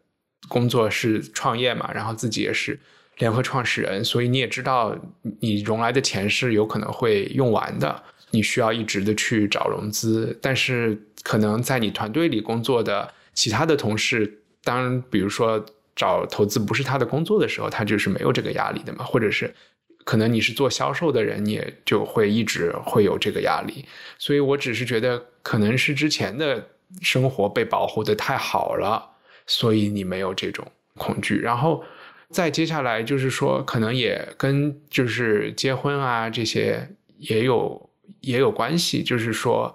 工作是创业嘛，然后自己也是。联合创始人，所以你也知道，你融来的钱是有可能会用完的，你需要一直的去找融资。但是，可能在你团队里工作的其他的同事，当比如说找投资不是他的工作的时候，他就是没有这个压力的嘛。或者是，可能你是做销售的人，你也就会一直会有这个压力。所以我只是觉得，可能是之前的生活被保护的太好了，所以你没有这种恐惧。然后。再接下来就是说，可能也跟就是结婚啊这些也有也有关系。就是说，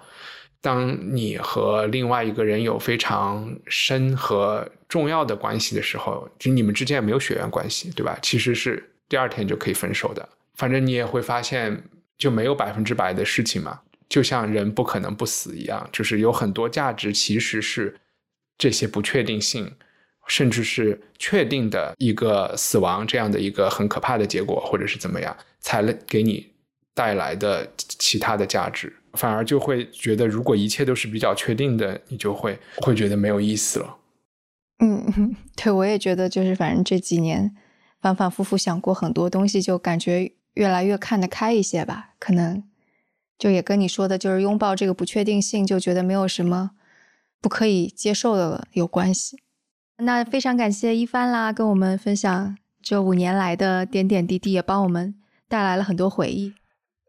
当你和另外一个人有非常深和重要的关系的时候，就你们之间也没有血缘关系，对吧？其实是第二天就可以分手的。反正你也会发现，就没有百分之百的事情嘛。就像人不可能不死一样，就是有很多价值其实是这些不确定性。甚至是确定的一个死亡这样的一个很可怕的结果，或者是怎么样，才能给你带来的其他的价值，反而就会觉得，如果一切都是比较确定的，你就会会觉得没有意思了。嗯，对，我也觉得，就是反正这几年反反复复想过很多东西，就感觉越来越看得开一些吧。可能就也跟你说的，就是拥抱这个不确定性，就觉得没有什么不可以接受的了，有关系。那非常感谢一帆啦，跟我们分享这五年来的点点滴滴，也帮我们带来了很多回忆。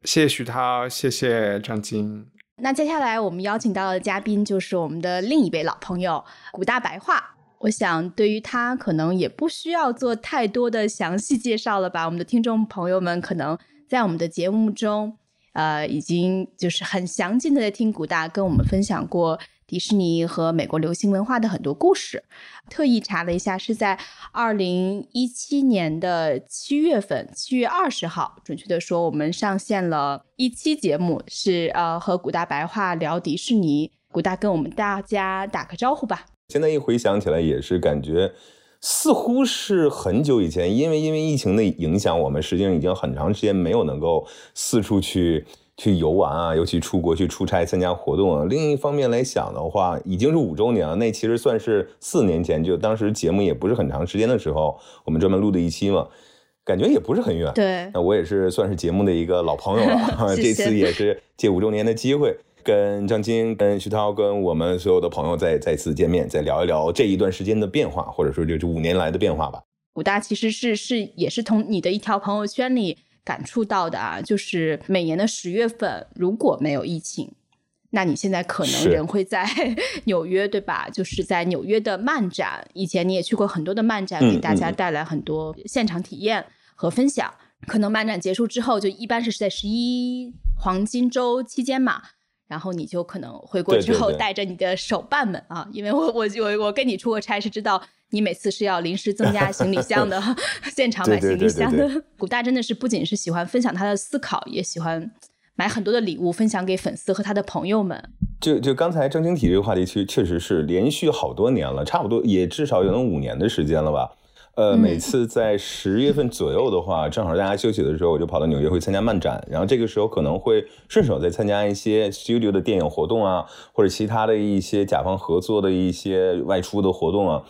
谢谢徐涛，谢谢张晶。那接下来我们邀请到的嘉宾就是我们的另一位老朋友古大白话。我想对于他可能也不需要做太多的详细介绍了吧？我们的听众朋友们可能在我们的节目中，呃，已经就是很详尽的听古大跟我们分享过。迪士尼和美国流行文化的很多故事，特意查了一下，是在二零一七年的七月份，七月二十号，准确的说，我们上线了一期节目，是呃和古大白话聊迪士尼。古大跟我们大家打个招呼吧。现在一回想起来，也是感觉似乎是很久以前，因为因为疫情的影响，我们实际上已经很长时间没有能够四处去。去游玩啊，尤其出国去出差参加活动啊。另一方面来想的话，已经是五周年了，那其实算是四年前，就当时节目也不是很长时间的时候，我们专门录的一期嘛，感觉也不是很远。对，那我也是算是节目的一个老朋友了。这次也是借五周年的机会，跟张晶、跟徐涛、跟我们所有的朋友再再次见面，再聊一聊这一段时间的变化，或者说就这五年来的变化吧。武大其实是是也是从你的一条朋友圈里。感触到的啊，就是每年的十月份如果没有疫情，那你现在可能人会在纽约，对吧？就是在纽约的漫展，以前你也去过很多的漫展，给大家带来很多现场体验和分享。可能漫展结束之后，就一般是在十一黄金周期间嘛。然后你就可能回国之后带着你的手办们啊，因为我我我我跟你出过差是知道你每次是要临时增加行李箱的，现场买行李箱的。古大真的是不仅是喜欢分享他的思考，也喜欢买很多的礼物分享给粉丝和他的朋友们。就就刚才正经体这个话题，其实确实是连续好多年了，差不多也至少有那五年的时间了吧。呃，每次在十月份左右的话，正好大家休息的时候，我就跑到纽约会参加漫展，然后这个时候可能会顺手再参加一些 studio 的电影活动啊，或者其他的一些甲方合作的一些外出的活动啊。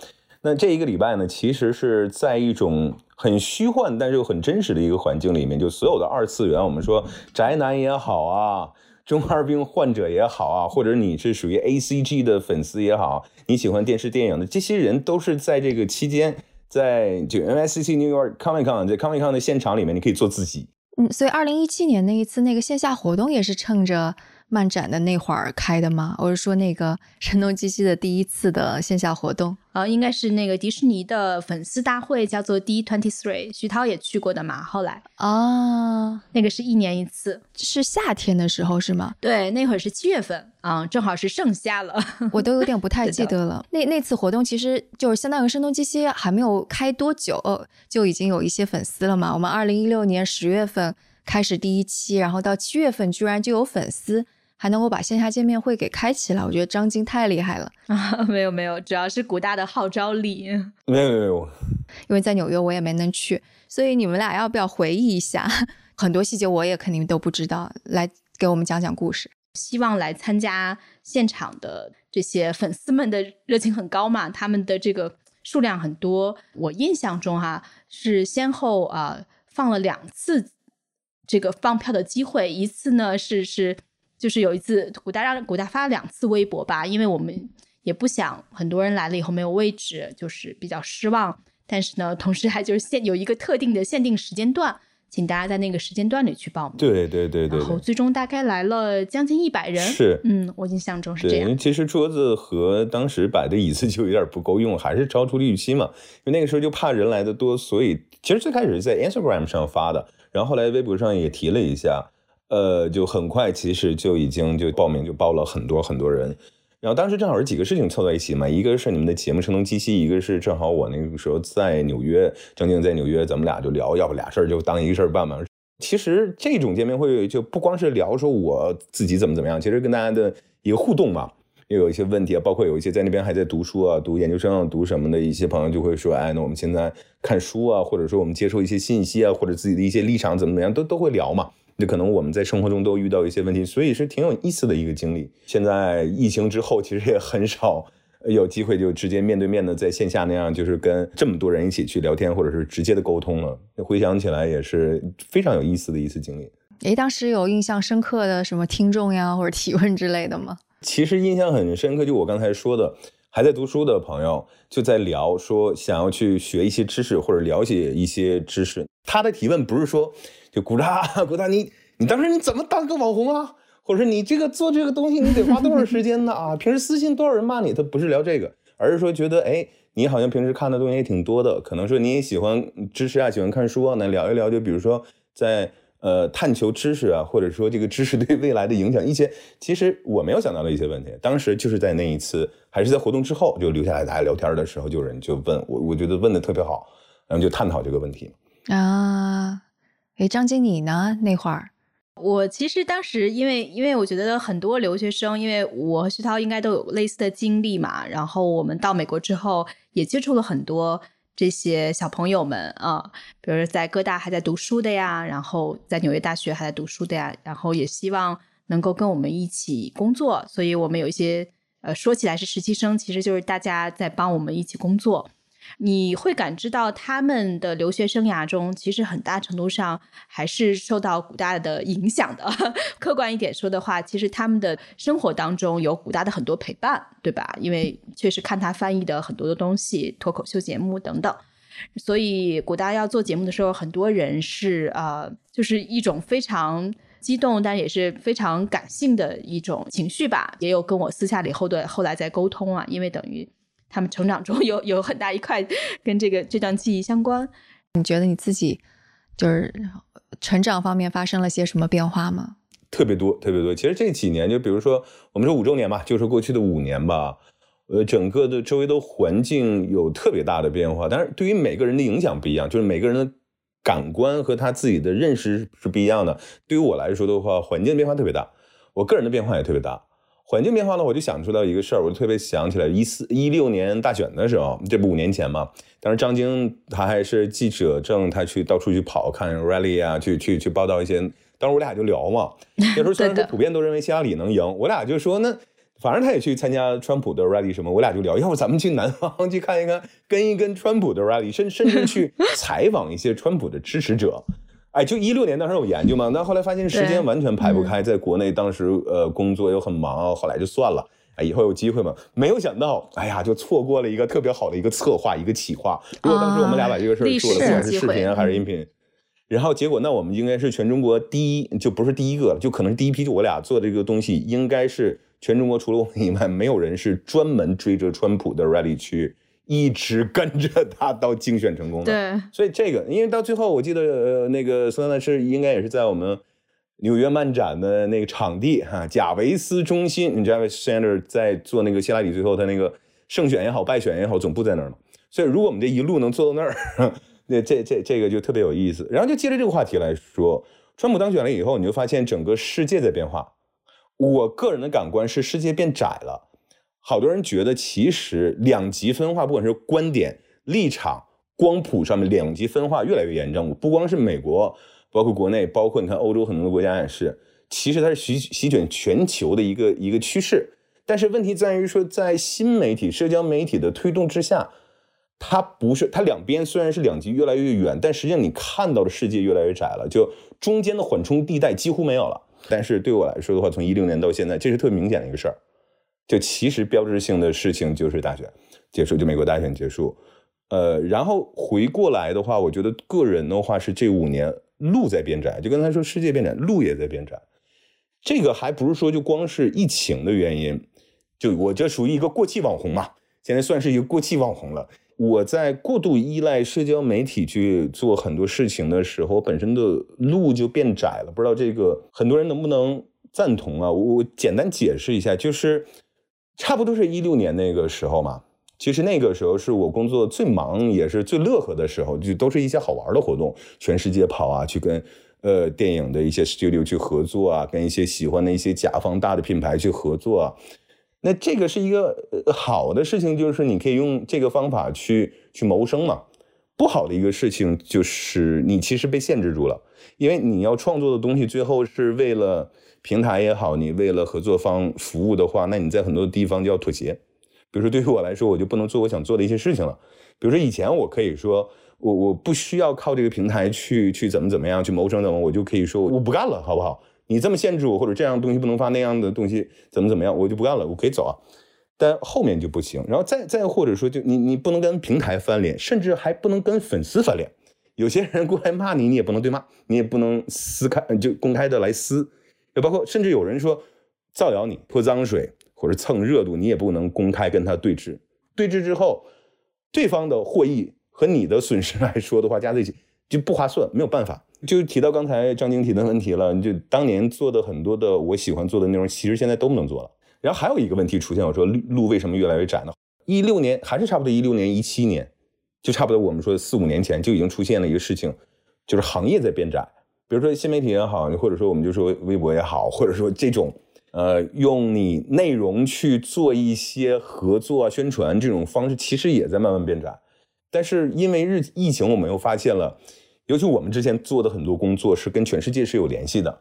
那这一个礼拜呢，其实是在一种很虚幻但是又很真实的一个环境里面，就所有的二次元，我们说宅男也好啊，中二病患者也好啊，或者你是属于 A C G 的粉丝也好，你喜欢电视电影的这些人，都是在这个期间。在就 NYCC New York Comic Con 在 Comic Con 的现场里面，你可以做自己。嗯，所以二零一七年那一次那个线下活动也是趁着漫展的那会儿开的吗？我是说那个声东击西的第一次的线下活动。呃，应该是那个迪士尼的粉丝大会，叫做 D Twenty Three，徐涛也去过的嘛。后来啊，那个是一年一次，是夏天的时候是吗？对，那会儿是七月份啊，正好是盛夏了，我都有点不太记得了。那那次活动其实就是相当于声东击西还没有开多久，就已经有一些粉丝了嘛。我们二零一六年十月份开始第一期，然后到七月份居然就有粉丝。还能够把线下见面会给开起来，我觉得张晶太厉害了啊！没有没有，主要是古大的号召力。没有没有，因为在纽约我也没能去，所以你们俩要不要回忆一下 很多细节？我也肯定都不知道，来给我们讲讲故事。希望来参加现场的这些粉丝们的热情很高嘛，他们的这个数量很多。我印象中哈是先后啊放了两次这个放票的机会，一次呢是是。就是有一次，古大让古大发了两次微博吧，因为我们也不想很多人来了以后没有位置，就是比较失望。但是呢，同时还就是限有一个特定的限定时间段，请大家在那个时间段里去报名。对对对对。然后最终大概来了将近一百人。是，嗯，我印象中是这样。因为其实桌子和当时摆的椅子就有点不够用，还是超出了预期嘛。因为那个时候就怕人来的多，所以其实最开始是在 Instagram 上发的，然后后来微博上也提了一下。呃，就很快，其实就已经就报名就报了很多很多人，然后当时正好是几个事情凑在一起嘛，一个是你们的节目声东击西，一个是正好我那个时候在纽约，正经在纽约，咱们俩就聊，要不俩事儿就当一个事儿办嘛。其实这种见面会就不光是聊说我自己怎么怎么样，其实跟大家的一个互动嘛，又有一些问题啊，包括有一些在那边还在读书啊，读研究生、啊读什么的一些朋友就会说，哎，那我们现在看书啊，或者说我们接受一些信息啊，或者自己的一些立场怎么怎么样，都都会聊嘛。那可能我们在生活中都遇到一些问题，所以是挺有意思的一个经历。现在疫情之后，其实也很少有机会就直接面对面的在线下那样，就是跟这么多人一起去聊天，或者是直接的沟通了。回想起来也是非常有意思的一次经历。诶，当时有印象深刻的什么听众呀，或者提问之类的吗？其实印象很深刻，就我刚才说的，还在读书的朋友就在聊，说想要去学一些知识或者了解一些知识。他的提问不是说。就古大，古大，你你当时你怎么当个网红啊？或者说你这个做这个东西你得花多少时间呢？啊，平时私信多少人骂你？他不是聊这个，而是说觉得哎，你好像平时看的东西也挺多的，可能说你也喜欢知识啊，喜欢看书啊，那聊一聊，就比如说在呃探求知识啊，或者说这个知识对未来的影响一些，其实我没有想到的一些问题。当时就是在那一次，还是在活动之后就留下来大家聊天的时候，就有人就问我，我觉得问的特别好，然后就探讨这个问题啊。哎，张经理呢？那会儿，我其实当时因为因为我觉得很多留学生，因为我和徐涛应该都有类似的经历嘛。然后我们到美国之后，也接触了很多这些小朋友们啊，比如在哥大还在读书的呀，然后在纽约大学还在读书的呀，然后也希望能够跟我们一起工作。所以我们有一些呃，说起来是实习生，其实就是大家在帮我们一起工作。你会感知到他们的留学生涯中，其实很大程度上还是受到古大的影响的。客观一点说的话，其实他们的生活当中有古大的很多陪伴，对吧？因为确实看他翻译的很多的东西，脱口秀节目等等。所以古大要做节目的时候，很多人是呃，就是一种非常激动，但也是非常感性的一种情绪吧。也有跟我私下里后的后来在沟通啊，因为等于。他们成长中有 有很大一块跟这个这段记忆相关。你觉得你自己就是成长方面发生了些什么变化吗？特别多，特别多。其实这几年，就比如说我们说五周年吧，就是过去的五年吧，呃，整个的周围的环境有特别大的变化。但是对于每个人的影响不一样，就是每个人的感官和他自己的认识是不一样的。对于我来说的话，环境变化特别大，我个人的变化也特别大。环境变化呢，我就想出来一个事儿，我就特别想起来一四一六年大选的时候，这不五年前嘛。当时张晶他还是记者证，他去到处去跑看 rally 啊，去去去报道一些。当时我俩就聊嘛，那时候虽然说普遍都认为希拉里能赢，我俩就说那反正他也去参加川普的 rally 什么，我俩就聊，要不咱们去南方去看一看，跟一跟川普的 rally，甚甚至去 采访一些川普的支持者。哎，就一六年当时有研究嘛，但后来发现时间完全排不开，在国内当时呃工作又很忙，后来就算了。哎，以后有机会嘛？没有想到，哎呀，就错过了一个特别好的一个策划，一个企划。如果当时我们俩把这个事儿做了，不管是视频还是音频，然后结果那我们应该是全中国第一，就不是第一个了，就可能第一批就我俩做这个东西，应该是全中国除了我们以外，没有人是专门追着川普的 rally 去。一直跟着他到竞选成功的。对，所以这个，因为到最后，我记得呃，那个孙丹是应该也是在我们纽约漫展的那个场地哈，贾维斯中心，你知道 Sanders 在做那个希拉里最后他那个胜选也好，败选也好，总部在那儿嘛。所以如果我们这一路能坐到那儿，那这这这个就特别有意思。然后就接着这个话题来说，川普当选了以后，你就发现整个世界在变化。我个人的感官是世界变窄了。好多人觉得，其实两极分化，不管是观点、立场、光谱上面，两极分化越来越严重。不光是美国，包括国内，包括你看欧洲很多国家也是。其实它是席席卷全球的一个一个趋势。但是问题在于说，在新媒体、社交媒体的推动之下，它不是它两边虽然是两极越来越远，但实际上你看到的世界越来越窄了，就中间的缓冲地带几乎没有了。但是对我来说的话，从一六年到现在，这是特别明显的一个事儿。就其实标志性的事情就是大选结束，就美国大选结束，呃，然后回过来的话，我觉得个人的话是这五年路在变窄，就刚才说世界变窄，路也在变窄。这个还不是说就光是疫情的原因，就我这属于一个过气网红嘛，现在算是一个过气网红了。我在过度依赖社交媒体去做很多事情的时候，本身的路就变窄了。不知道这个很多人能不能赞同啊？我简单解释一下，就是。差不多是一六年那个时候嘛，其实那个时候是我工作最忙也是最乐呵的时候，就都是一些好玩的活动，全世界跑啊，去跟呃电影的一些 studio 去合作啊，跟一些喜欢的一些甲方大的品牌去合作啊。那这个是一个好的事情，就是你可以用这个方法去去谋生嘛。不好的一个事情就是你其实被限制住了，因为你要创作的东西最后是为了。平台也好，你为了合作方服务的话，那你在很多地方就要妥协。比如说，对于我来说，我就不能做我想做的一些事情了。比如说，以前我可以说，我我不需要靠这个平台去去怎么怎么样去谋生怎么，我就可以说我不干了，好不好？你这么限制我，或者这样东西不能发，那样的东西怎么怎么样，我就不干了，我可以走啊。但后面就不行。然后再再或者说，就你你不能跟平台翻脸，甚至还不能跟粉丝翻脸。有些人过来骂你，你也不能对骂，你也不能撕开就公开的来撕。包括，甚至有人说造谣你泼脏水或者蹭热度，你也不能公开跟他对峙。对峙之后，对方的获益和你的损失 来说的话，加在一起就不划算，没有办法。就提到刚才张晶提的问题了，就当年做的很多的我喜欢做的内容，其实现在都不能做了。然后还有一个问题出现，我说路为什么越来越窄呢？一六年还是差不多，一六年、一七年，就差不多我们说四五年前就已经出现了一个事情，就是行业在变窄。比如说新媒体也好，或者说我们就说微博也好，或者说这种，呃，用你内容去做一些合作啊、宣传这种方式，其实也在慢慢变窄。但是因为日疫情，我们又发现了，尤其我们之前做的很多工作是跟全世界是有联系的，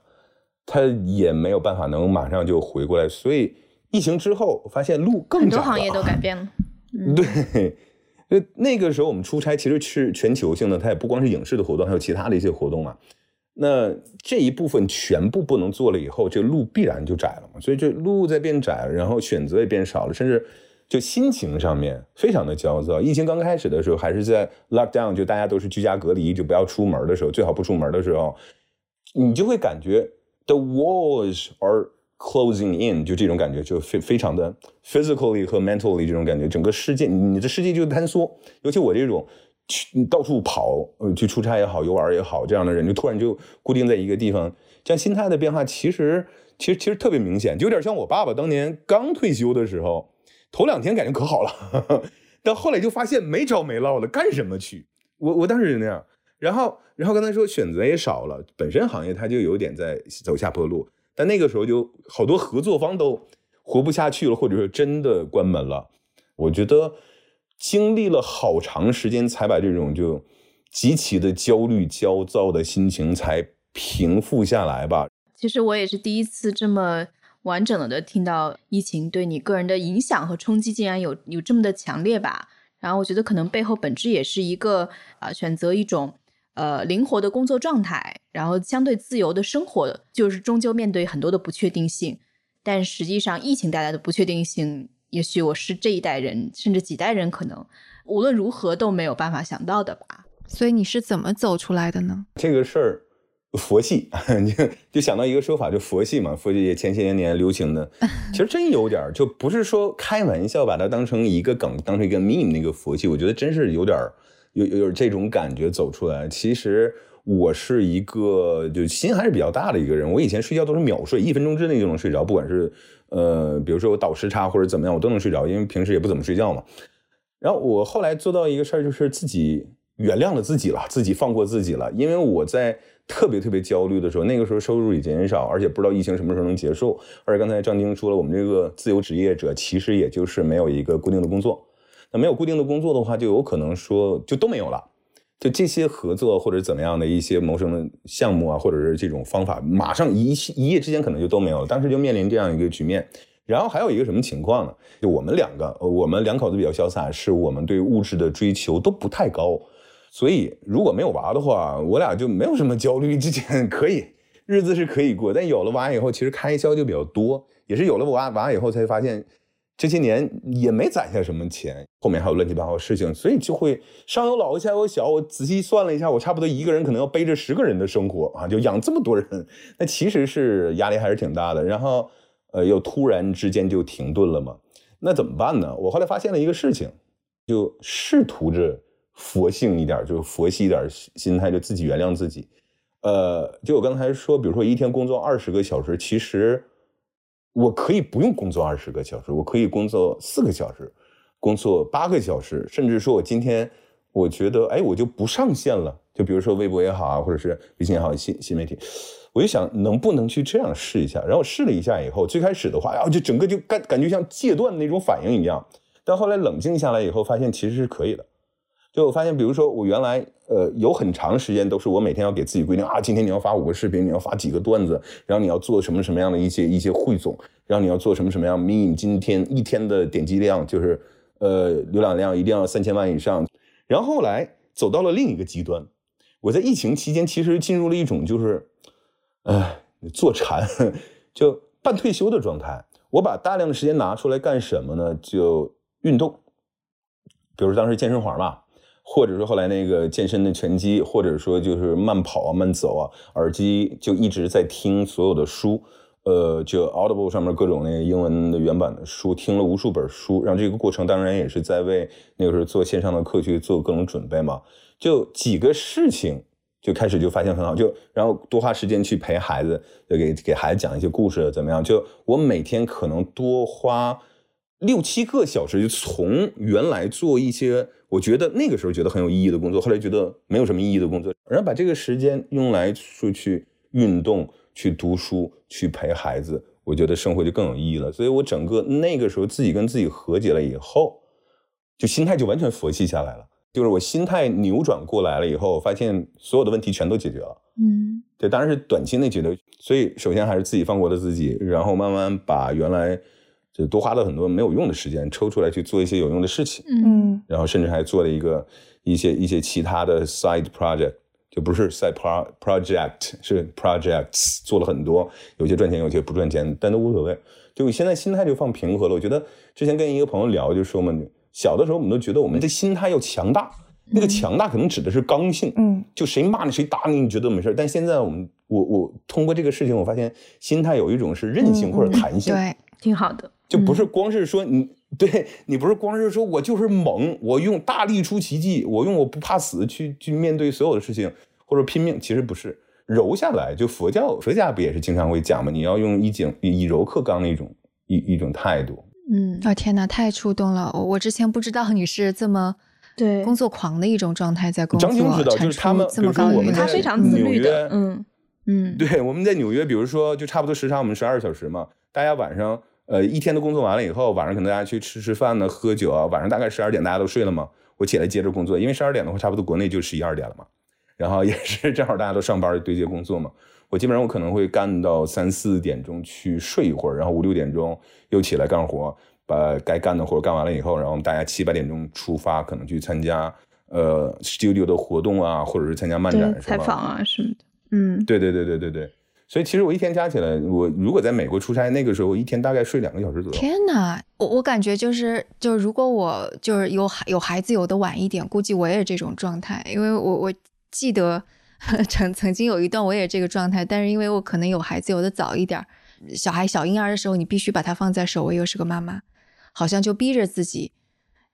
它也没有办法能马上就回过来。所以疫情之后，发现路更很多行业都改变了。对，那 那个时候我们出差其实是全球性的，它也不光是影视的活动，还有其他的一些活动嘛。那这一部分全部不能做了以后，这路必然就窄了嘛。所以这路在变窄，然后选择也变少了，甚至就心情上面非常的焦躁。疫情刚开始的时候，还是在 lockdown，就大家都是居家隔离，就不要出门的时候，最好不出门的时候，你就会感觉 the walls are closing in，就这种感觉，就非非常的 physically 和 mentally 这种感觉，整个世界，你的世界就坍缩。尤其我这种。去到处跑，呃，去出差也好，游玩也好，这样的人就突然就固定在一个地方，这样心态的变化其实其实其实特别明显，就有点像我爸爸当年刚退休的时候，头两天感觉可好了，但后来就发现没着没落的，干什么去？我我当时就那样，然后然后刚才说选择也少了，本身行业它就有点在走下坡路，但那个时候就好多合作方都活不下去了，或者说真的关门了，我觉得。经历了好长时间，才把这种就极其的焦虑、焦躁的心情才平复下来吧。其实我也是第一次这么完整的听到疫情对你个人的影响和冲击，竟然有有这么的强烈吧。然后我觉得可能背后本质也是一个啊，选择一种呃灵活的工作状态，然后相对自由的生活，就是终究面对很多的不确定性。但实际上，疫情带来的不确定性。也许我是这一代人，甚至几代人，可能无论如何都没有办法想到的吧。所以你是怎么走出来的呢？这个事儿佛系，就就想到一个说法，就佛系嘛，佛系也前些年年流行的，其实真有点就不是说开玩笑，把它当成一个梗，当成一个 meme 那个佛系，我觉得真是有点有有这种感觉走出来。其实我是一个就心还是比较大的一个人，我以前睡觉都是秒睡，一分钟之内就能睡着，不管是呃，比如说我倒时差或者怎么样，我都能睡着，因为平时也不怎么睡觉嘛。然后我后来做到一个事儿，就是自己原谅了自己了，自己放过自己了，因为我在。特别特别焦虑的时候，那个时候收入也减少，而且不知道疫情什么时候能结束。而且刚才张晶说了，我们这个自由职业者其实也就是没有一个固定的工作。那没有固定的工作的话，就有可能说就都没有了。就这些合作或者怎么样的一些谋生的项目啊，或者是这种方法，马上一一夜之间可能就都没有了。当时就面临这样一个局面。然后还有一个什么情况呢？就我们两个，我们两口子比较潇洒，是我们对物质的追求都不太高。所以如果没有娃的话，我俩就没有什么焦虑，之前可以日子是可以过。但有了娃以后，其实开销就比较多。也是有了娃娃以后才发现，这些年也没攒下什么钱，后面还有乱七八糟事情，所以就会上有老下有小。我仔细算了一下，我差不多一个人可能要背着十个人的生活啊，就养这么多人，那其实是压力还是挺大的。然后，呃，又突然之间就停顿了嘛，那怎么办呢？我后来发现了一个事情，就试图着。佛性一点，就佛系一点心态，就自己原谅自己。呃，就我刚才说，比如说一天工作二十个小时，其实我可以不用工作二十个小时，我可以工作四个小时，工作八个小时，甚至说我今天我觉得，哎，我就不上线了。就比如说微博也好啊，或者是微信也好，新新媒体，我就想能不能去这样试一下。然后试了一下以后，最开始的话，然后就整个就感感觉像戒断那种反应一样，但后来冷静下来以后，发现其实是可以的。就我发现，比如说我原来呃有很长时间都是我每天要给自己规定啊，今天你要发五个视频，你要发几个段子，然后你要做什么什么样的一些一些汇总，然后你要做什么什么样 meme，今天一天的点击量就是呃浏览量一定要三千万以上。然后后来走到了另一个极端，我在疫情期间其实进入了一种就是，哎，坐禅 就半退休的状态。我把大量的时间拿出来干什么呢？就运动，比如当时健身环嘛。或者说后来那个健身的拳击，或者说就是慢跑啊、慢走啊，耳机就一直在听所有的书，呃，就 Audible 上面各种那个英文的原版的书，听了无数本书。然后这个过程当然也是在为那个时候做线上的课去做各种准备嘛。就几个事情就开始就发现很好，就然后多花时间去陪孩子，给给孩子讲一些故事怎么样？就我每天可能多花六七个小时，就从原来做一些。我觉得那个时候觉得很有意义的工作，后来觉得没有什么意义的工作，然后把这个时间用来出去运动、去读书、去陪孩子，我觉得生活就更有意义了。所以我整个那个时候自己跟自己和解了以后，就心态就完全佛系下来了。就是我心态扭转过来了以后，发现所有的问题全都解决了。嗯，对，当然是短期内解决。所以首先还是自己放过了自己，然后慢慢把原来。就多花了很多没有用的时间，抽出来去做一些有用的事情，嗯，然后甚至还做了一个一些一些其他的 side project，就不是 side pro project，是 projects，做了很多，有些赚钱，有些不赚钱，但都无所谓。就现在心态就放平和了。我觉得之前跟一个朋友聊，就说嘛，小的时候我们都觉得我们的心态要强大，那个强大可能指的是刚性，嗯，就谁骂你谁打你，你觉得没事但现在我们我我通过这个事情，我发现心态有一种是韧性或者弹性，对，挺好的。就不是光是说你对你不是光是说我就是猛，我用大力出奇迹，我用我不怕死去去面对所有的事情，或者拼命，其实不是柔下来。就佛教佛家不也是经常会讲吗？你要用以景以柔克刚的一种一一种态度。嗯，啊天哪，太触动了！我我之前不知道你是这么对工作狂的一种状态在工作，张晶知道，就是他们，比如说我们他非常自律的，嗯嗯，对，我们在纽约，比如说就差不多时差我们十二小时嘛，大家晚上。呃，一天的工作完了以后，晚上可能大家去吃吃饭呢，喝酒啊。晚上大概十二点，大家都睡了嘛。我起来接着工作，因为十二点的话，差不多国内就十一二点了嘛。然后也是正好大家都上班对接工作嘛。我基本上我可能会干到三四点钟去睡一会儿，然后五六点钟又起来干活，把该干的活干完了以后，然后大家七八点钟出发，可能去参加呃 studio 的活动啊，或者是参加漫展采访啊什么的。嗯，对对对对对对。所以其实我一天加起来，我如果在美国出差，那个时候我一天大概睡两个小时左右。天哪，我我感觉就是就是，如果我就是有有孩子有的晚一点，估计我也这种状态。因为我我记得 曾曾经有一段我也这个状态，但是因为我可能有孩子有的早一点，小孩小婴儿的时候，你必须把他放在首位，又是个妈妈，好像就逼着自己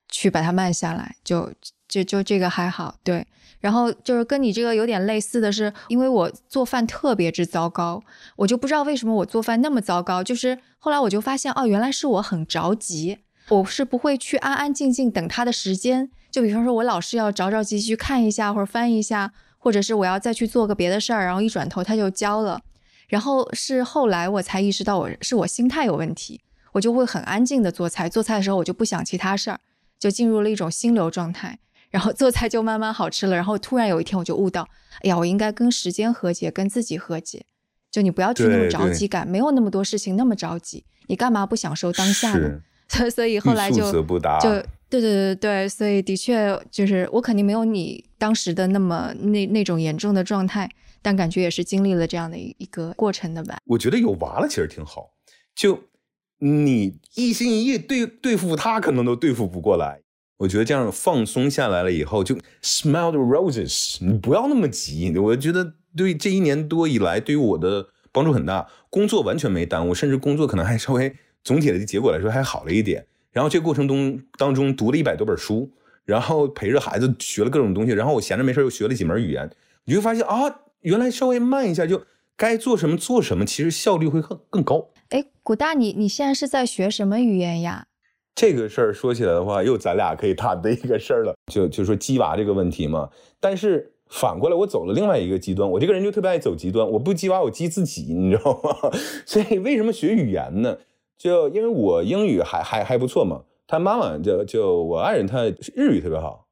去把它慢下来，就就就这个还好，对。然后就是跟你这个有点类似的是，因为我做饭特别之糟糕，我就不知道为什么我做饭那么糟糕。就是后来我就发现，哦，原来是我很着急，我是不会去安安静静等他的时间。就比方说，我老是要着着急去看一下或者翻一下，或者是我要再去做个别的事儿，然后一转头他就焦了。然后是后来我才意识到，我是我心态有问题，我就会很安静的做菜。做菜的时候我就不想其他事儿，就进入了一种心流状态。然后做菜就慢慢好吃了。然后突然有一天我就悟到，哎呀，我应该跟时间和解，跟自己和解。就你不要去那么着急感，没有那么多事情那么着急，你干嘛不享受当下呢？所 所以后来就就对对对对，所以的确就是我肯定没有你当时的那么那那种严重的状态，但感觉也是经历了这样的一个过程的吧。我觉得有娃了其实挺好，就你一心一意对对付他，可能都对付不过来。我觉得这样放松下来了以后，就 smell the roses，你不要那么急。我觉得对这一年多以来，对于我的帮助很大，工作完全没耽误，甚至工作可能还稍微总体的结果来说还好了一点。然后这过程中当中读了一百多本书，然后陪着孩子学了各种东西，然后我闲着没事又学了几门语言，你就发现啊，原来稍微慢一下就该做什么做什么，其实效率会更更高。哎，古大，你你现在是在学什么语言呀？这个事儿说起来的话，又咱俩可以谈的一个事儿了，就就说鸡娃这个问题嘛。但是反过来，我走了另外一个极端，我这个人就特别爱走极端，我不鸡娃，我鸡自己，你知道吗？所以为什么学语言呢？就因为我英语还还还不错嘛。他妈妈就就我爱人，他日语特别好，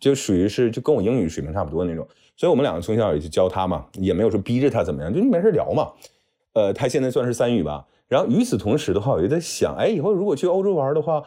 就属于是就跟我英语水平差不多那种。所以我们两个从小也就教他嘛，也没有说逼着他怎么样，就没事聊嘛。呃，他现在算是三语吧。然后与此同时的话，我就在想，哎，以后如果去欧洲玩的话，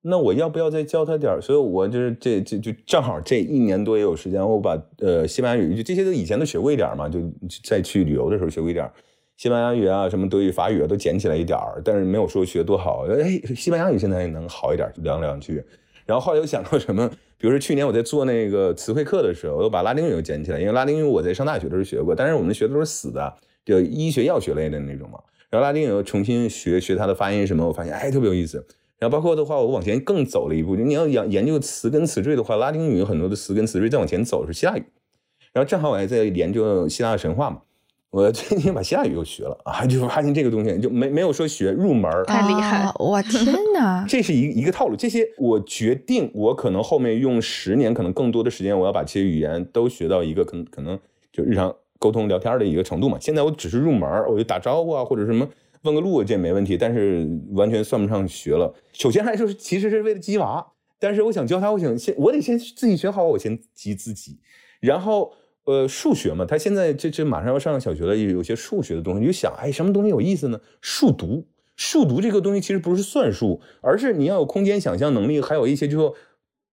那我要不要再教他点儿？所以我就是这这就正好这一年多也有时间，我把呃西班牙语就这些都以前都学过一点嘛，就再去旅游的时候学过一点西班牙语啊，什么德语、法语啊都捡起来一点儿，但是没有说学多好。哎，西班牙语现在也能好一点，两两句。然后后来又想到什么，比如说去年我在做那个词汇课的时候，我又把拉丁语又捡起来，因为拉丁语我在上大学的时候学过，但是我们学的都是死的，就医学药学类的那种嘛。然后拉丁语又重新学学它的发音什么，我发现哎特别有意思。然后包括的话，我往前更走了一步，就你要研研究词根词缀的话，拉丁语有很多的词根词缀，再往前走是希腊语。然后正好我还在研究希腊神话嘛，我最近把希腊语又学了啊，就发现这个东西就没没有说学入门太厉害，我天哪！这是一一个套路。这些我决定，我可能后面用十年，可能更多的时间，我要把这些语言都学到一个可能可能就日常。沟通聊天的一个程度嘛，现在我只是入门，我就打招呼啊，或者什么问个路，这没问题。但是完全算不上学了。首先来说，其实是为了鸡娃，但是我想教他，我想先，我得先自己学好，我先鸡自己。然后，呃，数学嘛，他现在这这马上要上小学了，有些数学的东西，你就想，哎，什么东西有意思呢？数独，数独这个东西其实不是算术，而是你要有空间想象能力，还有一些就说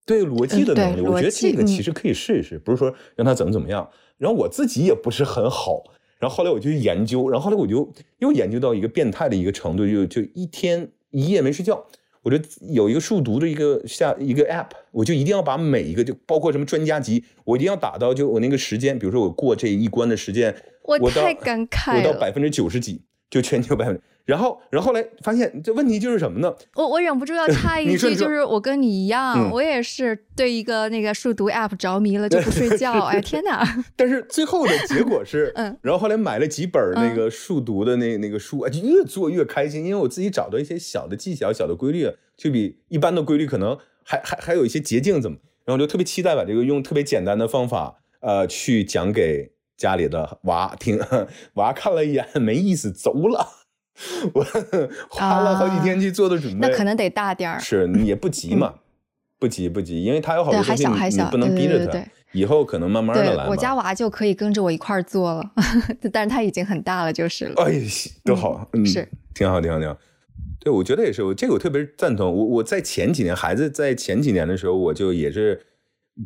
对逻辑的能力。我觉得这个其实可以试一试，不是说让他怎么怎么样。然后我自己也不是很好，然后后来我就研究，然后后来我就又研究到一个变态的一个程度，就就一天一夜没睡觉，我就有一个数独的一个下一个 app，我就一定要把每一个就包括什么专家级，我一定要打到就我那个时间，比如说我过这一关的时间，我太感慨了，我到百分之九十几，就全球百分。然后，然后后来发现这问题就是什么呢？我我忍不住要插 一句，就是我跟你一样，我也是对一个那个数独 app 着迷了，就不睡觉。哎天哪！但是最后的结果是，嗯，然后后来买了几本那个数独的那那个书，就越做越开心，因为我自己找到一些小的技巧、小的规律，就比一般的规律可能还还还有一些捷径，怎么？然后就特别期待把这个用特别简单的方法，呃，去讲给家里的娃听。娃看了一眼，没意思，走了。我花了好几天去做的准备，那可能得大点儿。是你也不急嘛，不急不急，因为他有好多东西你不能逼着他。以后可能慢慢的来。我家娃就可以跟着我一块儿做了，但是他已经很大了，就是了。哎，多好，是挺好，挺好，挺好。对，我觉得也是，我这个我特别赞同。我我在前几年，孩子在前几年的时候，我就也是。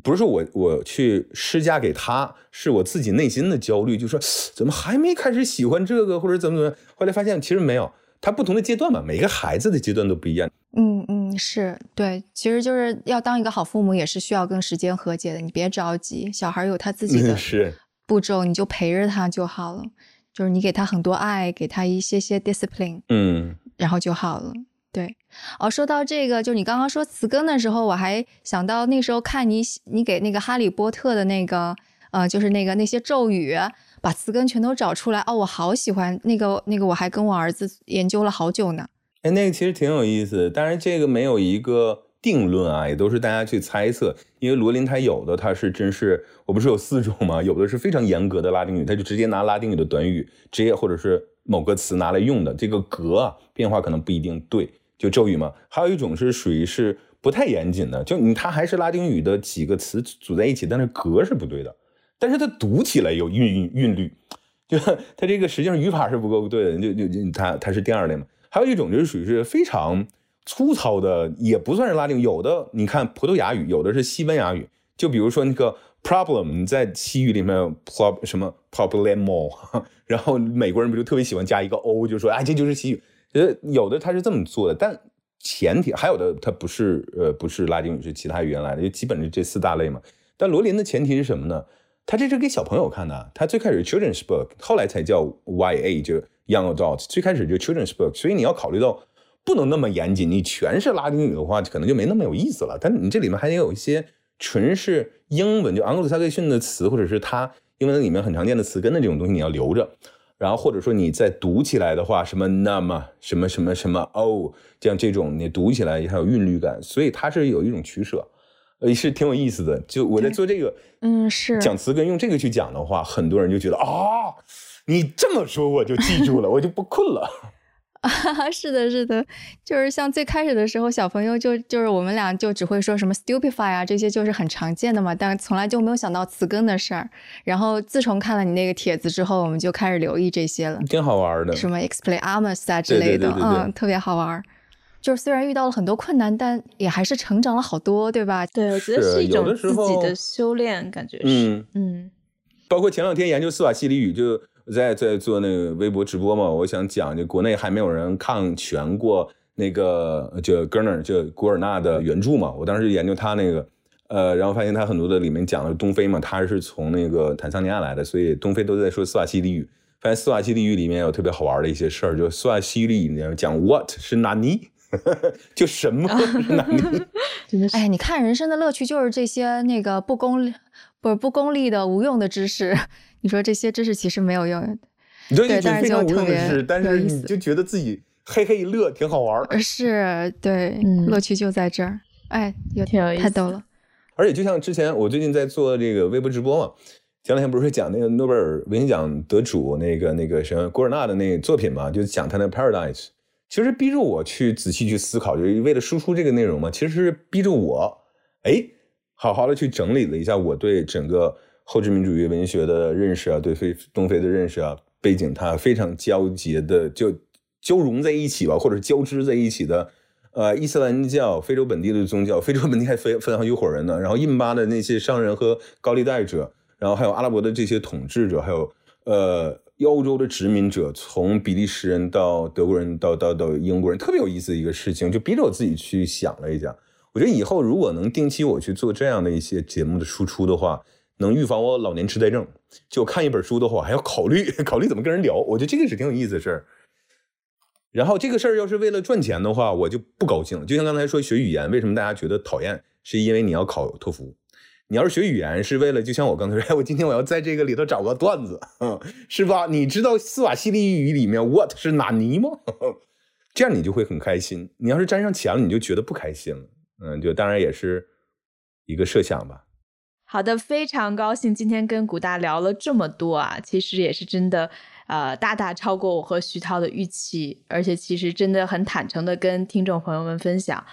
不是说我我去施加给他，是我自己内心的焦虑，就说怎么还没开始喜欢这个，或者怎么怎么。后来发现其实没有，他不同的阶段嘛，每个孩子的阶段都不一样。嗯嗯，是对，其实就是要当一个好父母，也是需要跟时间和解的。你别着急，小孩有他自己的 是步骤，你就陪着他就好了。就是你给他很多爱，给他一些些 discipline，嗯，然后就好了。对，哦，说到这个，就你刚刚说词根的时候，我还想到那时候看你你给那个哈利波特的那个，呃，就是那个那些咒语，把词根全都找出来。哦，我好喜欢那个那个，我还跟我儿子研究了好久呢。哎，那个其实挺有意思，当然这个没有一个。定论啊，也都是大家去猜测，因为罗琳他有的他是真是，我不是有四种吗？有的是非常严格的拉丁语，他就直接拿拉丁语的短语直接或者是某个词拿来用的，这个格啊变化可能不一定对，就咒语嘛。还有一种是属于是不太严谨的，就你它还是拉丁语的几个词组在一起，但是格是不对的，但是它读起来有韵韵律，就它这个实际上语法是不够对的，就就就它它是第二类嘛。还有一种就是属于是非常。粗糙的也不算是拉丁，有的你看葡萄牙语，有的是西班牙语。就比如说那个 problem，你在西语里面 pro 什么 problemo，然后美国人不就特别喜欢加一个 o，就说哎这就是西语。呃，有的他是这么做的，但前提还有的他不是呃不是拉丁语，是其他语言来的，就基本是这四大类嘛。但罗琳的前提是什么呢？他这是给小朋友看的，他最开始 children's book，后来才叫 YA，就 young adult，最开始就 children's book，所以你要考虑到。不能那么严谨，你全是拉丁语的话，可能就没那么有意思了。但你这里面还得有一些纯是英文，就昂格鲁萨克逊的词，或者是它英文里面很常见的词根的这种东西，你要留着。然后或者说你再读起来的话，什么那么什么什么什么哦，这样这种你读起来也还有韵律感，所以它是有一种取舍，呃，是挺有意思的。就我在做这个，嗯，是讲词根用这个去讲的话，很多人就觉得啊，你这么说我就记住了，我就不困了。是的，是的，就是像最开始的时候，小朋友就就是我们俩就只会说什么 stupefy 啊，这些就是很常见的嘛，但从来就没有想到词根的事儿。然后自从看了你那个帖子之后，我们就开始留意这些了，挺好玩的，什么 expelliarmus 啊之类的，嗯，特别好玩。就是虽然遇到了很多困难，但也还是成长了好多，对吧？对，我觉得是一种自己的修炼，感觉是，嗯。包括前两天研究斯瓦西里语就。在在做那个微博直播嘛，我想讲，就国内还没有人看全过那个就 Gurner 就古尔纳的原著嘛。我当时研究他那个，呃，然后发现他很多的里面讲的东非嘛，他是从那个坦桑尼亚来的，所以东非都在说斯瓦西里语。发现斯瓦西里语里面有特别好玩的一些事儿，就斯瓦西里语讲 What 是纳尼，就什么 是纳尼。哎，你看人生的乐趣就是这些那个不功不是不功利的无用的知识。你说这些知识其实没有用，对，但是就特别，但是你就觉得自己嘿嘿一乐，挺好玩儿。是，对，乐趣就在这儿。哎，有挺有意思，太逗了。而且就像之前我最近在做这个微博直播嘛，前两天不是讲那个诺贝尔文学奖得主那个那个什么古尔纳的那个作品嘛，就讲他那 Paradise，其实逼着我去仔细去思考，就是为了输出这个内容嘛，其实是逼着我哎，好好的去整理了一下我对整个。后殖民主义文学的认识啊，对非东非的认识啊，背景它非常交结的，就交融在一起吧，或者交织在一起的，呃，伊斯兰教、非洲本地的宗教，非洲本地还分分好几伙人呢，然后印巴的那些商人和高利贷者，然后还有阿拉伯的这些统治者，还有呃欧洲的殖民者，从比利时人到德国人到到到英国人，特别有意思的一个事情，就逼着我自己去想了一下。我觉得以后如果能定期我去做这样的一些节目的输出的话。能预防我老年痴呆症，就看一本书的话，还要考虑 考虑怎么跟人聊。我觉得这个是挺有意思的事儿。然后这个事儿要是为了赚钱的话，我就不高兴。就像刚才说学语言，为什么大家觉得讨厌？是因为你要考托福。你要是学语言是为了，就像我刚才说，我今天我要在这个里头找个段子，是吧？你知道斯瓦西里语里面 what 是哪尼吗？这样你就会很开心。你要是沾上钱了，你就觉得不开心了。嗯，就当然也是一个设想吧。好的，非常高兴今天跟古大聊了这么多啊，其实也是真的，呃，大大超过我和徐涛的预期，而且其实真的很坦诚的跟听众朋友们分享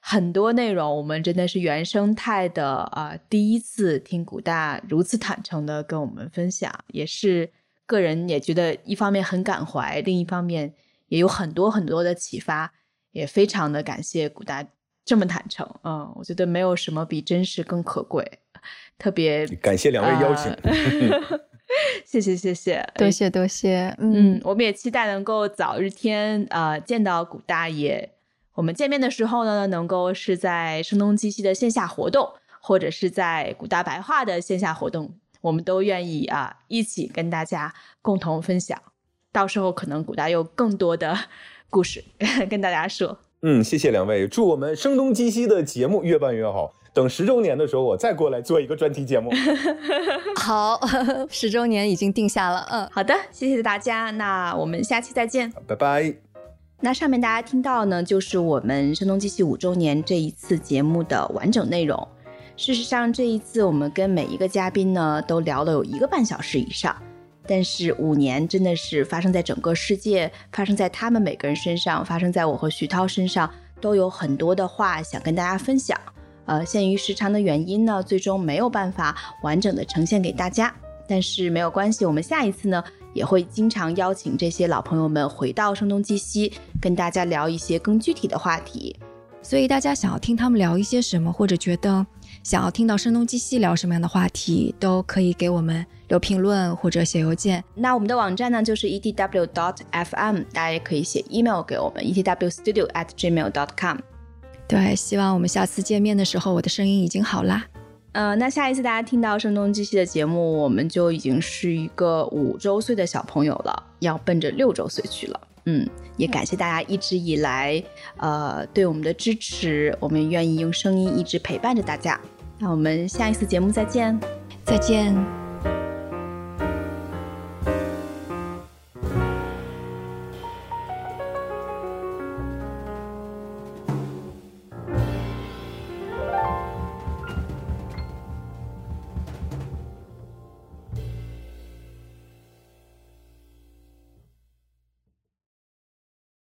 很多内容，我们真的是原生态的啊，第一次听古大如此坦诚的跟我们分享，也是个人也觉得一方面很感怀，另一方面也有很多很多的启发，也非常的感谢古大这么坦诚，嗯，我觉得没有什么比真实更可贵。特别感谢两位邀请，谢谢谢谢，多谢多谢，嗯，我们也期待能够早日天呃见到古大爷。我们见面的时候呢，能够是在声东击西的线下活动，或者是在古大白话的线下活动。我们都愿意啊一起跟大家共同分享。到时候可能古大有更多的故事 跟大家说。嗯，谢谢两位，祝我们声东击西的节目越办越好。等十周年的时候，我再过来做一个专题节目。好，十周年已经定下了。嗯，好的，谢谢大家，那我们下期再见，拜拜。那上面大家听到呢，就是我们声东击西五周年这一次节目的完整内容。事实上，这一次我们跟每一个嘉宾呢，都聊了有一个半小时以上。但是五年真的是发生在整个世界，发生在他们每个人身上，发生在我和徐涛身上，都有很多的话想跟大家分享。呃，限于时长的原因呢，最终没有办法完整的呈现给大家。但是没有关系，我们下一次呢也会经常邀请这些老朋友们回到声东击西，跟大家聊一些更具体的话题。所以大家想要听他们聊一些什么，或者觉得想要听到声东击西聊什么样的话题，都可以给我们留评论或者写邮件。那我们的网站呢就是 etw dot fm，大家也可以写 email 给我们 etw studio at gmail dot com。对，希望我们下次见面的时候，我的声音已经好啦。呃，那下一次大家听到声东击西的节目，我们就已经是一个五周岁的小朋友了，要奔着六周岁去了。嗯，也感谢大家一直以来，呃，对我们的支持，我们愿意用声音一直陪伴着大家。那我们下一次节目再见，再见。